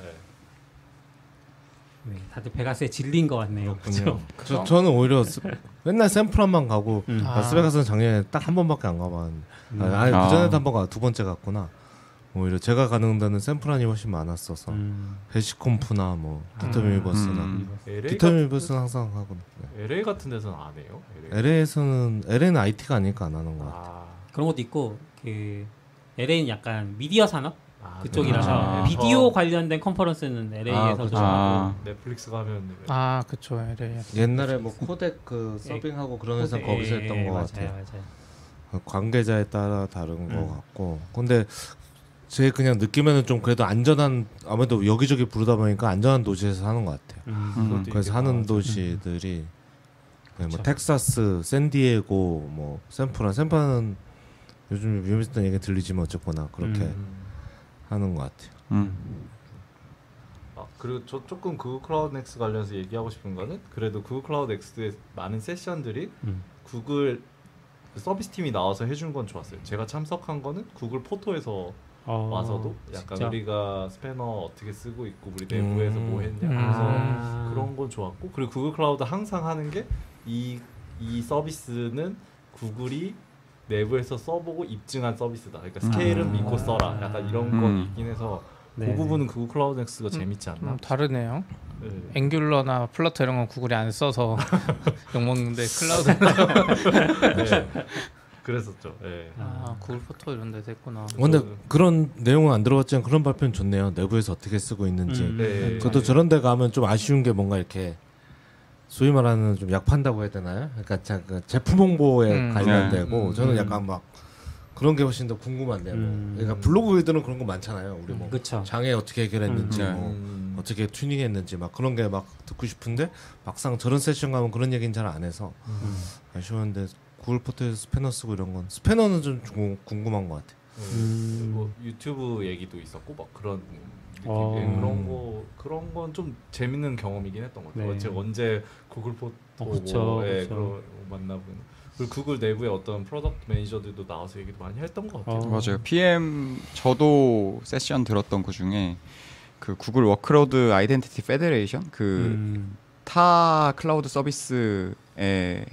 네, 다들 베가스에 질린 것 같네요. 그렇군요. 저, 저는 오히려 스, 맨날 샌프란만 가고 음. 아. 라스베가스는 작년에 딱 한 번밖에 안 가봤는데 음. 아니, 아니 아. 그전에도 한 번 가두 번째 갔구나. 오히려 제가 가는 데는 샌프란이 훨씬 많았어서 음. HashiConf나 뭐 디터 음. Universe나 음. LA 디터 같은, Universe는 항상 하고 네. LA 같은 데서는 안 해요. LA. LA에서는 LA는 IT가 아니니까 안 하는 것 같아요. 아, 그런 것도 있고 그 LA는 약간 미디어 산업 아, 그쪽이라서 네. 비디오 저 관련된 컨퍼런스는 LA에서 그쵸. 좀 하고 아, 넷플릭스 가면 아 그쵸 LA. 옛날에 뭐 코덱 그 서빙하고 그런 회사 예, 거기서 했던 예, 것 맞아요, 같아요. 맞아요. 관계자에 따라 다른 것 음. 같고 근데 제 그냥 느낌에는 좀 그래도 안전한 아무래도 여기저기 부르다 보니까 안전한 도시에서 하는 것 같아요. 음. 음. 그래서 맞아. 도시들이 네, 뭐. 텍사스, 샌디에고, 뭐 샌프란, 샌프란은 요즘 위험하단 얘기 들리지만 어쨌거나 그렇게 음. 하는 것 같아요. 음. 아, 그리고 저 조금 구글 클라우드 넥스 관련해서 얘기하고 싶은 거는 그래도 구글 클라우드 Next의 많은 세션들이 음. 구글 그 서비스 팀이 나와서 해준 건 좋았어요. 제가 참석한 거는 구글 포토에서 어, 와서도 약간 진짜? 우리가 Spanner 어떻게 쓰고 있고 우리 내부에서 음. 뭐 했냐 음. 그래서 아. 그런 건 좋았고 그리고 구글 클라우드 항상 하는 게 이 이 서비스는 구글이 내부에서 써보고 입증한 서비스다. 그러니까 음. 스케일은 믿고 써라. 약간 이런 건 음. 있긴 해서 네, 그 네. 부분은 구글 클라우드 Next가 음, 재밌지 않나? 음, 다르네요. 네. Angular나 Flutter 이런 건 구글이 안 써서 욕 먹는데 클라우드 네. 그랬었죠. 예. 아 구글 포토 이런 데서 했구나. 근데 그런 내용은 안 들어갔지만 그런 발표는 좋네요. 내부에서 어떻게 쓰고 있는지. 음. 네. 저도 저런 데 가면 좀 아쉬운 게 뭔가 이렇게 소위 말하는 좀 약판다고 해야 되나요? 그러니까 자, 그 제품 홍보에 음. 관련되고 네. 저는 음. 약간 막 그런 게 훨씬 더 궁금한데 뭐. 음. 그러니까 블로그들은 그런 거 많잖아요. 우리 뭐 그쵸. 장애 어떻게 해결했는지 음. 뭐 음. 어떻게 튜닝했는지 막 그런 게 막 듣고 싶은데 막상 저런 세션 가면 그런 얘기는 잘 안 해서 음. 아쉬웠는데 구글 포트에서 스패너 쓰고 이런 건 스패너는 좀 중- 궁금한 것 같아요. 네. 음. 뭐 유튜브 얘기도 있었고 막 그런 어. 예, 그런 거 그런 건 좀 재밌는 경험이긴 했던 것 같아요. 네. 제가 언제 구글 포토 어, 그쵸, 뭐, 예, 그쵸. 그런 거 만나보는 그리고 구글 내부에 어떤 product manager들도 나와서 얘기도 많이 했던 것 같아요. 어. 맞아요. PM 저도 세션 들었던 그 중에 그 구글 Workload Identity Federation 그 타 음. 클라우드 서비스에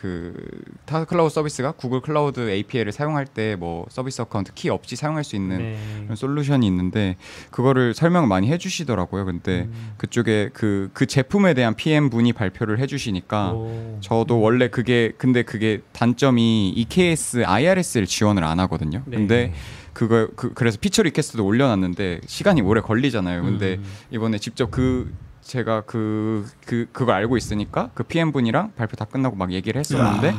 그 타 클라우드 서비스가 구글 클라우드 API를 사용할 때 뭐 service account key 없이 사용할 수 있는 네. 그런 솔루션이 있는데 그거를 설명을 많이 해주시더라고요. 근데 음. 그쪽에 그 그 제품에 대한 PM 분이 발표를 해주시니까 오. 저도 원래 그게 근데 그게 단점이 EKS IRSA를 지원을 안 하거든요. 네. 근데 그거 그 그래서 feature request도 올려놨는데 시간이 오래 걸리잖아요. 근데 음. 이번에 직접 그 제가 그, 그, 그거 알고 있으니까 그 PM 분이랑 발표 다 끝나고 막 얘기를 했었는데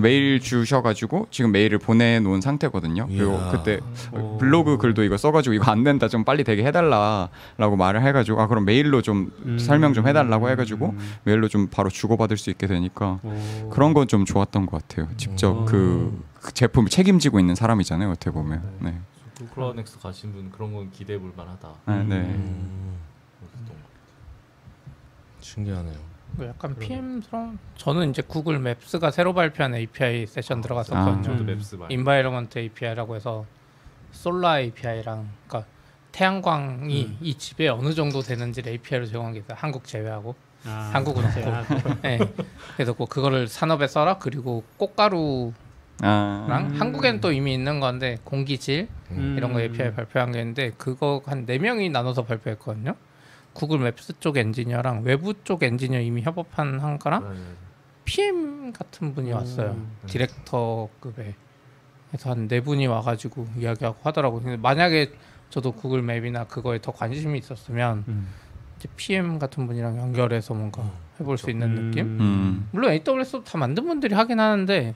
메일 주셔가지고 지금 메일을 보내놓은 상태거든요. 그리고 이야. 그때 오. 블로그 글도 이거 써가지고 이거 안 된다 좀 빨리 되게 해달라라고 말을 해가지고 아 그럼 메일로 좀 음. 설명 좀 해달라고 해가지고 음. 메일로 좀 바로 주고받을 수 있게 되니까 오. 그런 건 좀 좋았던 것 같아요. 직접 음. 그, 그 제품을 책임지고 있는 사람이잖아요. 어떻게 보면. 네. 구글 클라우드 넥스 가신 분 그런 건 기대해 볼 만하다. 네. 네. 음, 같아요. 신기하네요. 그 약간 PM스러운 저는 이제 구글 맵스가 새로 발표한 API 세션 들어갔었거든요. 저도 음. 맵스 많이. Environment API라고 해서 솔라 API랑 그러니까 태양광이 음. 이 집에 어느 정도 되는지를 API로 제공한 게 있어요. 한국 제외하고. 아, 한국은 없고. 네. 그래서 그 그거를 산업에 써라. 그리고 꽃가루랑 아. 음. 한국엔 또 이미 있는 건데 공기질 음. 이런 거 API 발표한 게 있는데 그거 한 네 명이 나눠서 발표했거든요. 구글 맵스 쪽 엔지니어랑 외부 쪽 엔지니어 이미 협업한 한 거랑 네, 네, 네. PM 같은 분이 왔어요. 음. 디렉터급에. 그래서 한 네 분이 와가지고 이야기하고 하더라고요. 근데 만약에 저도 구글 맵이나 그거에 더 관심이 있었으면 음. 이제 PM 같은 분이랑 연결해서 뭔가 해볼 수 있는 느낌? 음. 물론 AWS도 다 만든 분들이 하긴 하는데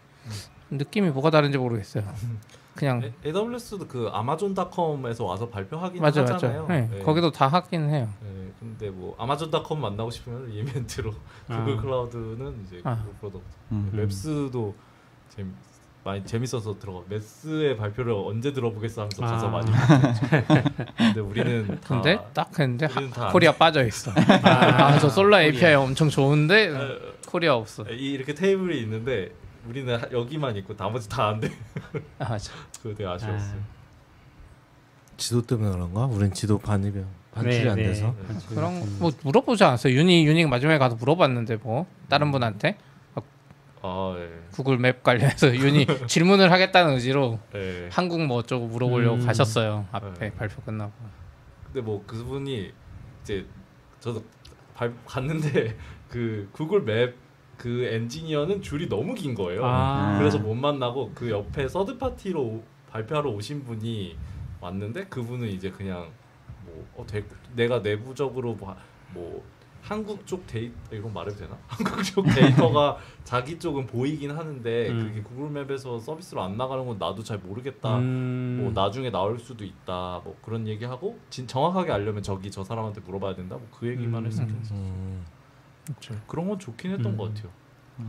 느낌이 뭐가 다른지 모르겠어요. 그냥 에- AWS도 그 아마존닷컴에서 와서 발표하긴 맞아 하잖아요. 맞아. 네, 네. 거기도 다 하긴 해요. 네, 근데 뭐 아마존닷컴 만나고 싶으면 이벤트로 구글 아. 클라우드는 이제 아. 구글 product. 음. 맵스도 재미 많이 재밌어서 들어가. 맵스의 발표를 언제 들어보겠어 하면서 가서 아. 많이. 근데 우리는 다 근데 딱 했는데 하- 코리아 빠져 있어. 아저 솔라 API 엄청 좋은데 어, 코리아 없어. 이- 이렇게 테이블이 있는데 우리는 하- 여기만 있고 나머지 다 안 돼. 아 맞아. 그거 되게 아쉬웠어요. 아. 지도 때문에 그런가? 우린 지도 반입이야. 반출이 안 돼서. 네, 반출이 그런 안뭐 물어보지 않았어요. 유니 유니 마지막에 가서 물어봤는데 뭐 다른 분한테 아 예. 구글 맵 관련해서 유니 질문을 하겠다는 의지로 예. 한국 뭐 어쩌고 물어보려고 음. 가셨어요. 앞에 네. 발표 끝나고. 근데 뭐 그분이 이제 저도 발, 갔는데 그 구글 맵 그 엔지니어는 줄이 너무 긴 거예요. 아. 그래서 못 만나고 그 옆에 서드 파티로 오- 발표하러 오신 분이 왔는데 그분은 이제 그냥 뭐 어, 대, 내가 내부적으로 뭐, 뭐 한국 쪽 데이터 이건 말해도 되나? 한국 쪽 데이터가 자기 쪽은 보이긴 하는데 음. 그게 구글 맵에서 서비스로 안 나가는 건 나도 잘 모르겠다. 음. 뭐 나중에 나올 수도 있다. 뭐 그런 얘기하고 진, 정확하게 알려면 저기 저 사람한테 물어봐야 된다. 뭐 그 얘기만 음. 했었죠. 음. 그렇죠. 그런 건 좋긴 했던 음. 것 같아요.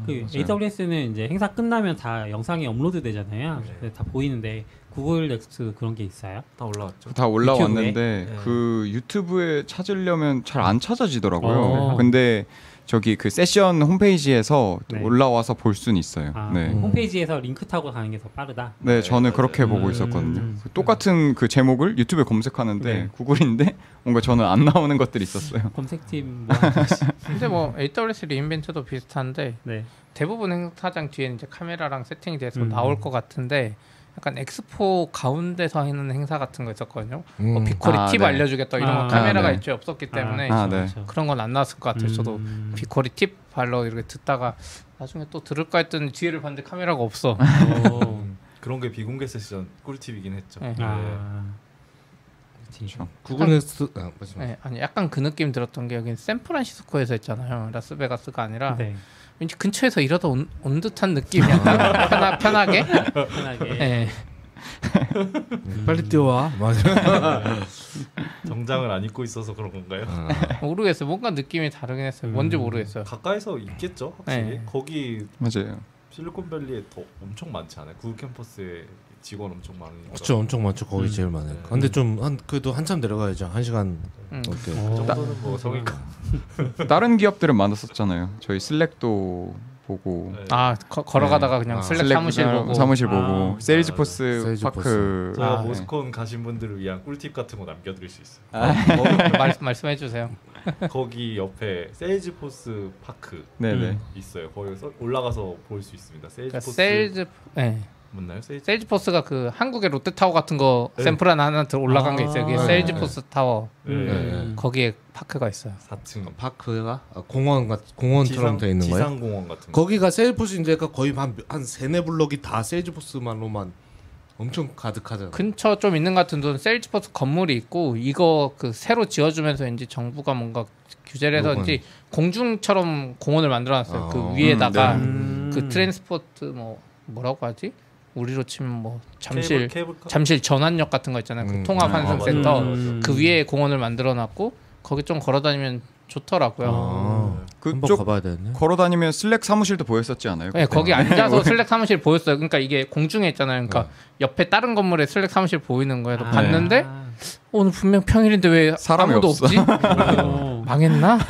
그 맞아요. AWS는 이제 행사 끝나면 다 영상이 업로드 되잖아요. 네. 다 보이는데 구글 Next 그런 게 있어요? 다 올라왔죠. 다 올라왔는데 유튜브에? 네. 그 유튜브에 찾으려면 잘 안 찾아지더라고요. 어. 근데 저기 그 세션 홈페이지에서 네. 올라와서 볼 수는 있어요. 아, 네. 음. 홈페이지에서 링크 타고 가는 게 더 빠르다. 네, 네, 저는 맞아요. 그렇게 보고 음. 있었거든요. 그 똑같은 그 제목을 유튜브에 검색하는데 네. 구글인데 뭔가 저는 안 나오는 것들이 있었어요. 검색팀 뭐? 근데 뭐 AWS 리인벤트도 비슷한데 네. 대부분 행사장 뒤에는 이제 카메라랑 세팅이 돼서 음. 나올 것 같은데 약간 엑스포 가운데서 하는 행사 같은 거 있었거든요. 뭐 음. BigQuery 아, 팁 네. 알려주겠다 이런 거 아, 카메라가 네. 있죠 없었기 때문에 아, 그렇죠, 네. 그런 건 안 나왔을 것 같아요. 저도 음. BigQuery 팁 발로 이렇게 듣다가 나중에 또 들을까 했더니 뒤에를 봤는데 카메라가 없어. 오. 그런 게 비공개 세션 꿀팁이긴 했죠. 네. 아. 그렇죠. 구글 Next 아. 네, 아니 약간 그 느낌 들었던 게 여기 샌프란시스코에서 했잖아요. 라스베가스가 아니라 네. 왠지 근처에서 일하다 온, 온 듯한 느낌 약간 편하, 편하게. 편하게. 네. 빨리 뛰어와. 맞아. 정장을 안 입고 있어서 그런 건가요? 아, 모르겠어요. 뭔가 느낌이 다르긴 했어요. 뭔지 음. 모르겠어요. 가까이서 있겠죠, 확실히. 네. 거기 맞아요. 실리콘밸리에 더 엄청 많지 않아요? 구글 캠퍼스에 직원 엄청 많으니까. 그렇죠. 엄청 많죠. 거기 음. 제일 많아요. 네. 근데 좀 한 그래도 한참 내려가야죠. 한 시간 음. 그 정도는 뭐 성의가. 다른 기업들은 많았었잖아요. 저희 슬랙도 보고 네. 아 거, 걸어가다가 그냥 아. 슬랙 사무실 보고 사무실 아. 보고 세일즈포스 세일즈포스. 파크 제가 아, 모스콘 가신 분들을 위한 꿀팁 같은 거 남겨드릴 수 있어요. 뭐, 말, 말씀해 주세요. 거기 옆에 세일즈포스 파크 네네 음. 있어요. 거기서 올라가서 볼 수 있습니다. 그러니까 세일즈포스 세일즈 네. 맞나요? 세일즈 세일즈포스가 그 한국의 롯데타워 같은 거 네. 샘플 하나 하나 들 올라간 게 있어요. 그게 아. 세일즈포스 타워 음. 네. 거기에 park가 있어요. 4층 park가 아, 공원 같 공원처럼 돼 있는 거예요. 지상공원 같은 거. 거기가 Salesforce인데가 거의 한한 세네 블럭이 다 Salesforce만로만 엄청 가득하잖아요. 근처 좀 있는 것 같은 데는 Salesforce 건물이 있고 이거 그 새로 지어주면서 이제 정부가 뭔가 규제를 해서 요건. 이제 공중처럼 공원을 만들어놨어요. 아. 그 위에다가 음. 그 transport 뭐 뭐라고 하지? 우리로 치면 뭐 잠실 케이블, 케이블카? 잠실 전환역 같은 거 있잖아요. 그 음. 통합 아, 환승 센터 맞아요. 음. 그 위에 공원을 만들어 놨고 거기 좀 걸어 다니면 좋더라고요. 아, 한번 그쪽. 걸어 다니면 Slack 사무실도 보였었지 않아요? 네? 거기 앉아서 Slack 사무실 보였어요. 그러니까 이게 공중에 있잖아요. 그러니까 네. 옆에 다른 건물에 Slack 사무실 보이는 거예요. 아. 봤는데 오늘 분명 평일인데 왜 사람이 아무도 없어. 없지? 오. 망했나?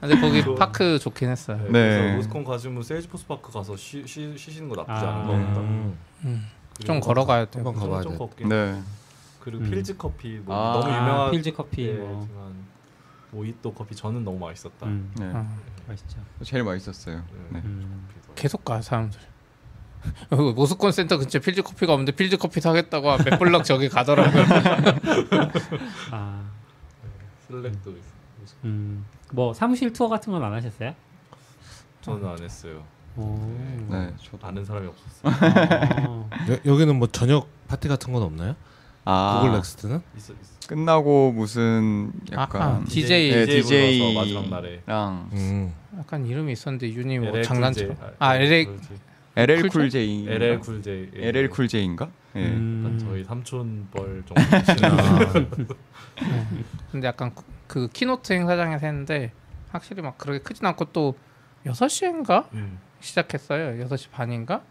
근데 거기 park 좋긴 했어요. 네. 네. 그래서 Moscone 가시면 Salesforce Park 가서 쉬, 쉬, 쉬시는 거 나쁘지 아. 않은 것 같다. 음, 음, 좀 걸어가야 돼요. 한번 가봐야 좀 돼. 네. 그리고 음. Philz Coffee 뭐 아, 너무 유명한 Philz Coffee 예, 뭐. 모히또 커피 저는 너무 맛있었다. 음. 네. 어, 맛있죠. 제일 맛있었어요. 네. 음. 커피도. 계속 가 사람들. Moscone Center 근처 Philz Coffee가 없는데 Philz Coffee 사겠다고 몇 블럭 저기 가더라고요. 아. Slack도 있어. 음. 뭐 사무실 투어 같은 건 안 하셨어요? 저는 안 했어요. 오. 네, 저도. 아는 사람이 없었어요. 어. 여, 여기는 뭐 저녁 파티 같은 건 없나요? 아, Google Next는? 있어 있어. 끝나고 무슨 아, 약간 아, DJ. 네, DJ 마지막 날에 랑 음. 약간 이름이 있었는데 유니 뭐 LL 장난처럼. Cool J. 아 LA. LL Cool Cool J LL Cool J. 예. LL Cool J인가? 예. 음. 저희 삼촌 벌 정도 아, 근데 약간 그- 그 keynote 행사장에서 했는데 확실히 막 그렇게 크진 않고 또 6시인가 음. 시작했어요. 6시 반인가?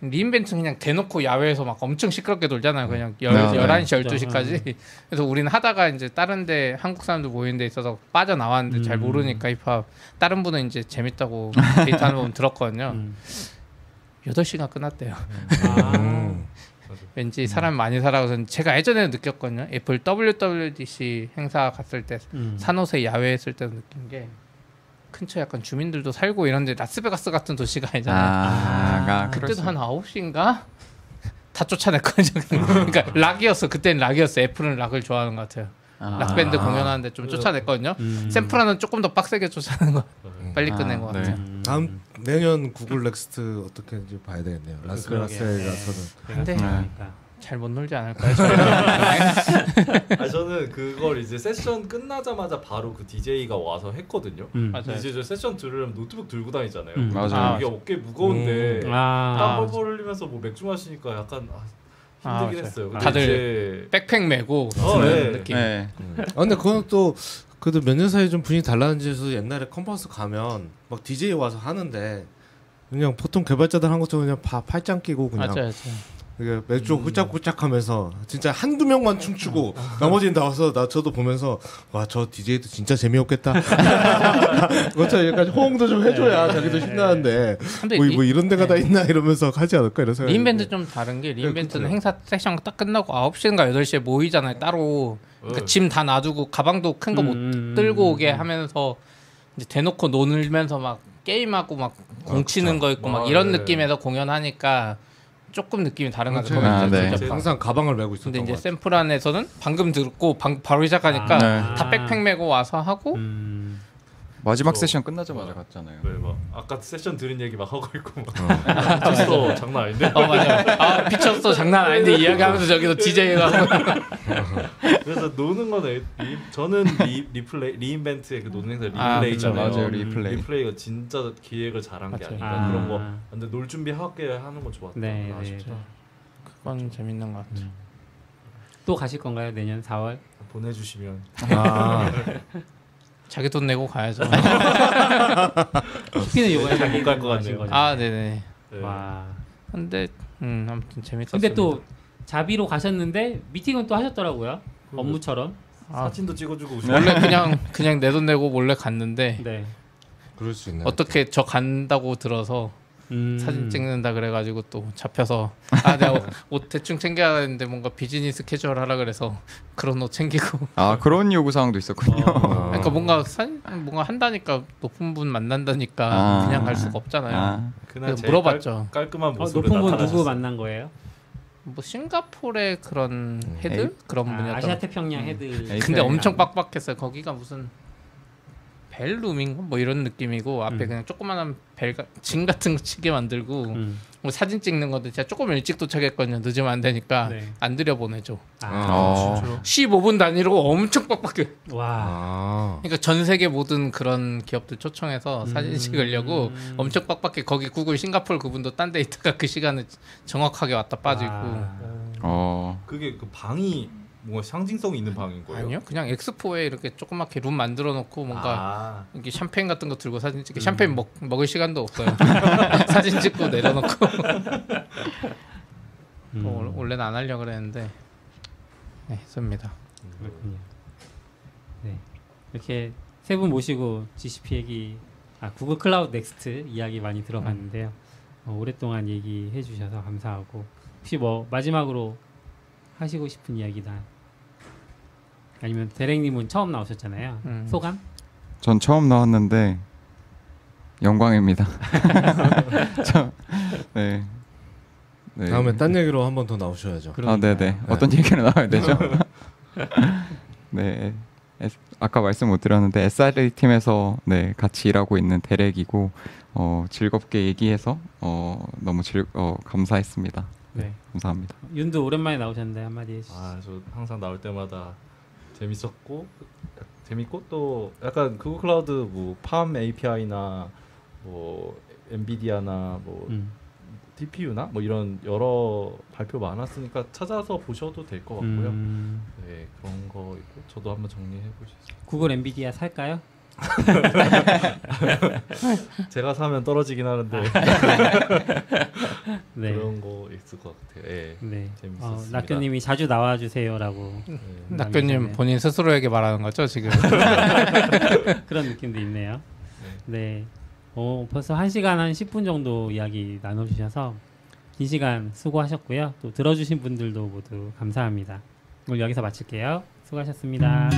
re:Invent는 그냥 대놓고 야외에서 막 엄청 시끄럽게 놀잖아요. 그냥 열, 네, 네. 11시, 12시까지. 그래서 우리는 하다가 이제 다른 데 한국 사람들 모이는 데 있어서 빠져나왔는데 잘 음. 모르니까 힙합 다른 분은 이제 재밌다고 데이트 하는 분 들었거든요. 음. 8시간 끝났대요. 아. 음. 왠지 사람 많이 살아서 제가 예전에 느꼈거든요. Apple WWDC 행사 갔을 때 음. 산호세 야외 했을 때 느낀 게 근처 약간 주민들도 살고 이런데 라스베가스 같은 도시가 아니잖아요. 아, 아 그때도 수한 9시인가? 다 쫓아냈거든요. 그러니까 락이었어. 그때는 락이었어. Apple은 락을 좋아하는 것 같아요. 아. 락밴드 공연하는데 좀 쫓아냈거든요. 음. 샌프란은 조금 더 빡세게 쫓아낸 거 빨리 아, 끝낸 것 네. 같아요. 음. 다음 내년 Google Next 어떻게 하는지 봐야 되겠네요. 라스베가스에 그러게요. 가서는 근데 그러니까. 잘 못 놀지 않을까요? 아 저는 그걸 이제 세션 끝나자마자 바로 그 DJ가 와서 했거든요. 음. 이제 저 세션 들으려면 노트북 들고 다니잖아요. 음. 그래서 맞아요. 이게 어깨 무거운데 음. 아. 땀을 흘리면서 뭐 맥주 마시니까 약간 아, 아, 힘들긴 맞아요. 했어요. 근데 다들 이제 백팩 메고 어, 네. 느낌. 네. 아 근데 그건 또 그래도 몇 년 사이에 좀 분위기 달라진지서 옛날에 컴퍼스 가면 막 DJ 와서 하는데 그냥 보통 개발자들 한 것처럼 그냥 파, 팔짱 끼고 그냥 맞아요. 맞아 요. 이게 맥주 훌짝훌짝하면서 진짜 한두 명만 춤추고 나머지는 나와서 나 저도 보면서 와 저 DJ도 진짜 재미없겠다. 그것처럼 약간 호응도 좀 해줘야 자기도 신나는데 근데 뭐, 리, 뭐 이런 데가 다 있나 이러면서 하지 않을까 이런 생각이 리인벤트 드는데. 좀 다른 게 re:Invent는 그쵸. 행사 세션 딱 끝나고 9시인가 8시에 모이잖아요. 따로 그러니까 네. 짐 다 놔두고 가방도 큰 거 못 음, 들고 음, 오게 음. 하면서 이제 대놓고 놀면서 막 게임하고 막 공치는 거 있고 막 아, 이런 네. 느낌에서 공연하니까 조금 느낌이 다른 것 그렇죠. 같아요. 아, 네. 항상 가방을 메고 있었던 근데 이제. 샌프란에서는 방금 듣고 방, 바로 시작하니까 아. 다 백팩 메고 와서 하고 음. 마지막 저- 세션 끝나자마자 어. 갔잖아요. 네, 막 아까 세션 들은 얘기 막 하고 있고 막 어. 미쳤어 장난 아닌데 어 맞아요. 아 미쳤어 장난 아닌데 이야기하면서 저기서 DJ가 그래서 노는 거는 리, 저는 리, re:Play re:Invent의 그 노는 행사 아, re:Play 그쵸, 있잖아요. 맞아요. 음. re:Play. re:Play가 진짜 기획을 잘한 게. 아닌가 아. 그런 거. 근데 놀 준비하게 하는 건 좋았다. 네, 네. 아쉽다. 그건 재밌는 것 같아요. 또 가실 건가요 내년 4월? 보내주시면 아, 자기 돈 내고 가야죠. TP는 이번에 네, 못갈것 가신 같네요. 거죠? 아 네네. 네. 와. 근데 음 아무튼 재밌었어요. 근데 또 자비로 가셨는데 미팅은 또 하셨더라고요. 업무처럼. 아, 사진도 찍어주고 원래 그냥 그냥 내 돈 내고 몰래 갔는데 네. 그럴 수 있네요. 어떻게 저 간다고 들어서 음. 사진 찍는다 그래가지고 또 잡혀서 아 내가 옷, 옷 대충 챙겨야 되는데 뭔가 비즈니스 캐주얼 하라 그래서 그런 옷 챙기고 아 그런 요구 사항도 있었군요. 어. 그러니까 뭔가 사진 뭔가 한다니까 높은 분 만난다니까 아. 그냥 갈 수가 없잖아요. 아, 그날 그래서 물어봤죠. 깔, 깔끔한 어, 모습으로 높은 분 누구 나타나셨어요. 만난 거예요? 뭐 싱가포르의 그런 head 에이? 그런 아, 분이었던. 아 시아 태평양 음. head. 근데. 엄청 빡빡했어요. 거기가 무슨 벨룸인가 뭐 이런 느낌이고 앞에 음. 그냥 조그만한 벨진 같은 거 치게 만들고 음. 뭐 사진 찍는 것도 진짜 조금 일찍 도착했거든요. 늦으면 안 되니까 네. 안 들여 보내줘. 아. 어. 15분 단위로 엄청 빡빡해. 와. 아, 그러니까 전 세계 모든 그런 기업들 초청해서 사진 음. 찍으려고 엄청 빡빡해. 거기 구글 싱가포르 그분도 딴 데 있다가 그 시간에 정확하게 왔다 빠지고. 와. 어. 그게 그 방이 뭔가 상징성 있는 방인 거예요? 아니요, 그냥 엑스포에 이렇게 조그맣게 룸 만들어 놓고 뭔가 아, 이게 샴페인 같은 거 들고 사진 음. 찍게 샴페인 먹, 먹을 시간도 없어요. 사진 찍고 내려놓고 음. 어, 원래는 안 하려고 그랬는데 네, 했습니다. 그렇군요. 네. 이렇게 세 분 모시고 GCP 얘기, 아 Google Cloud Next 이야기 많이 들어봤는데요. 어, 오랫동안 얘기해 주셔서 감사하고 혹시 뭐 마지막으로 하시고 싶은 이야기나 아니면 대랭님은 처음 나오셨잖아요. 음. 소감? 전 처음 나왔는데 영광입니다. 저, 네. 네. 다음에 딴 얘기로 한 번 더 나오셔야죠. 아, 그러니까요. 네네. 어떤 얘기로 나와야 되죠? 네. 에스- 아까 말씀 못 드렸는데 SRE 팀에서 네 같이 일하고 있는 대렉이고 어, 즐겁게 얘기해서 어, 너무 즐 어, 감사했습니다. 네. 감사합니다. 윤도 오랜만에 나오셨는데 한마디 해주시죠. 아, 저 항상 나올 때마다 재밌었고 재밌고 또 약간 구글 클라우드 뭐팜 API나 뭐 엔비디아나 뭐 음. TPU나 뭐 이런 여러 발표 많았으니까 찾아서 보셔도 될 것 같고요. 음. 네 그런 거 있고 저도 한번 정리해 보시죠. 구글 엔비디아 살까요? 제가 사면 떨어지긴 하는데 네. 그런 거 있을 것 같아요. 예. 네. 어, 재밌었습니다. 낙교님이 자주 나와주세요라고 네. 낙교님 본인 스스로에게 말하는 거죠 지금? 그런 느낌도 있네요. 네. 어, 벌써 1시간 한 10분 정도 이야기 나눠주셔서 긴 시간 수고하셨고요. 또 들어주신 분들도 모두 감사합니다. 오늘 여기서 마칠게요. 수고하셨습니다.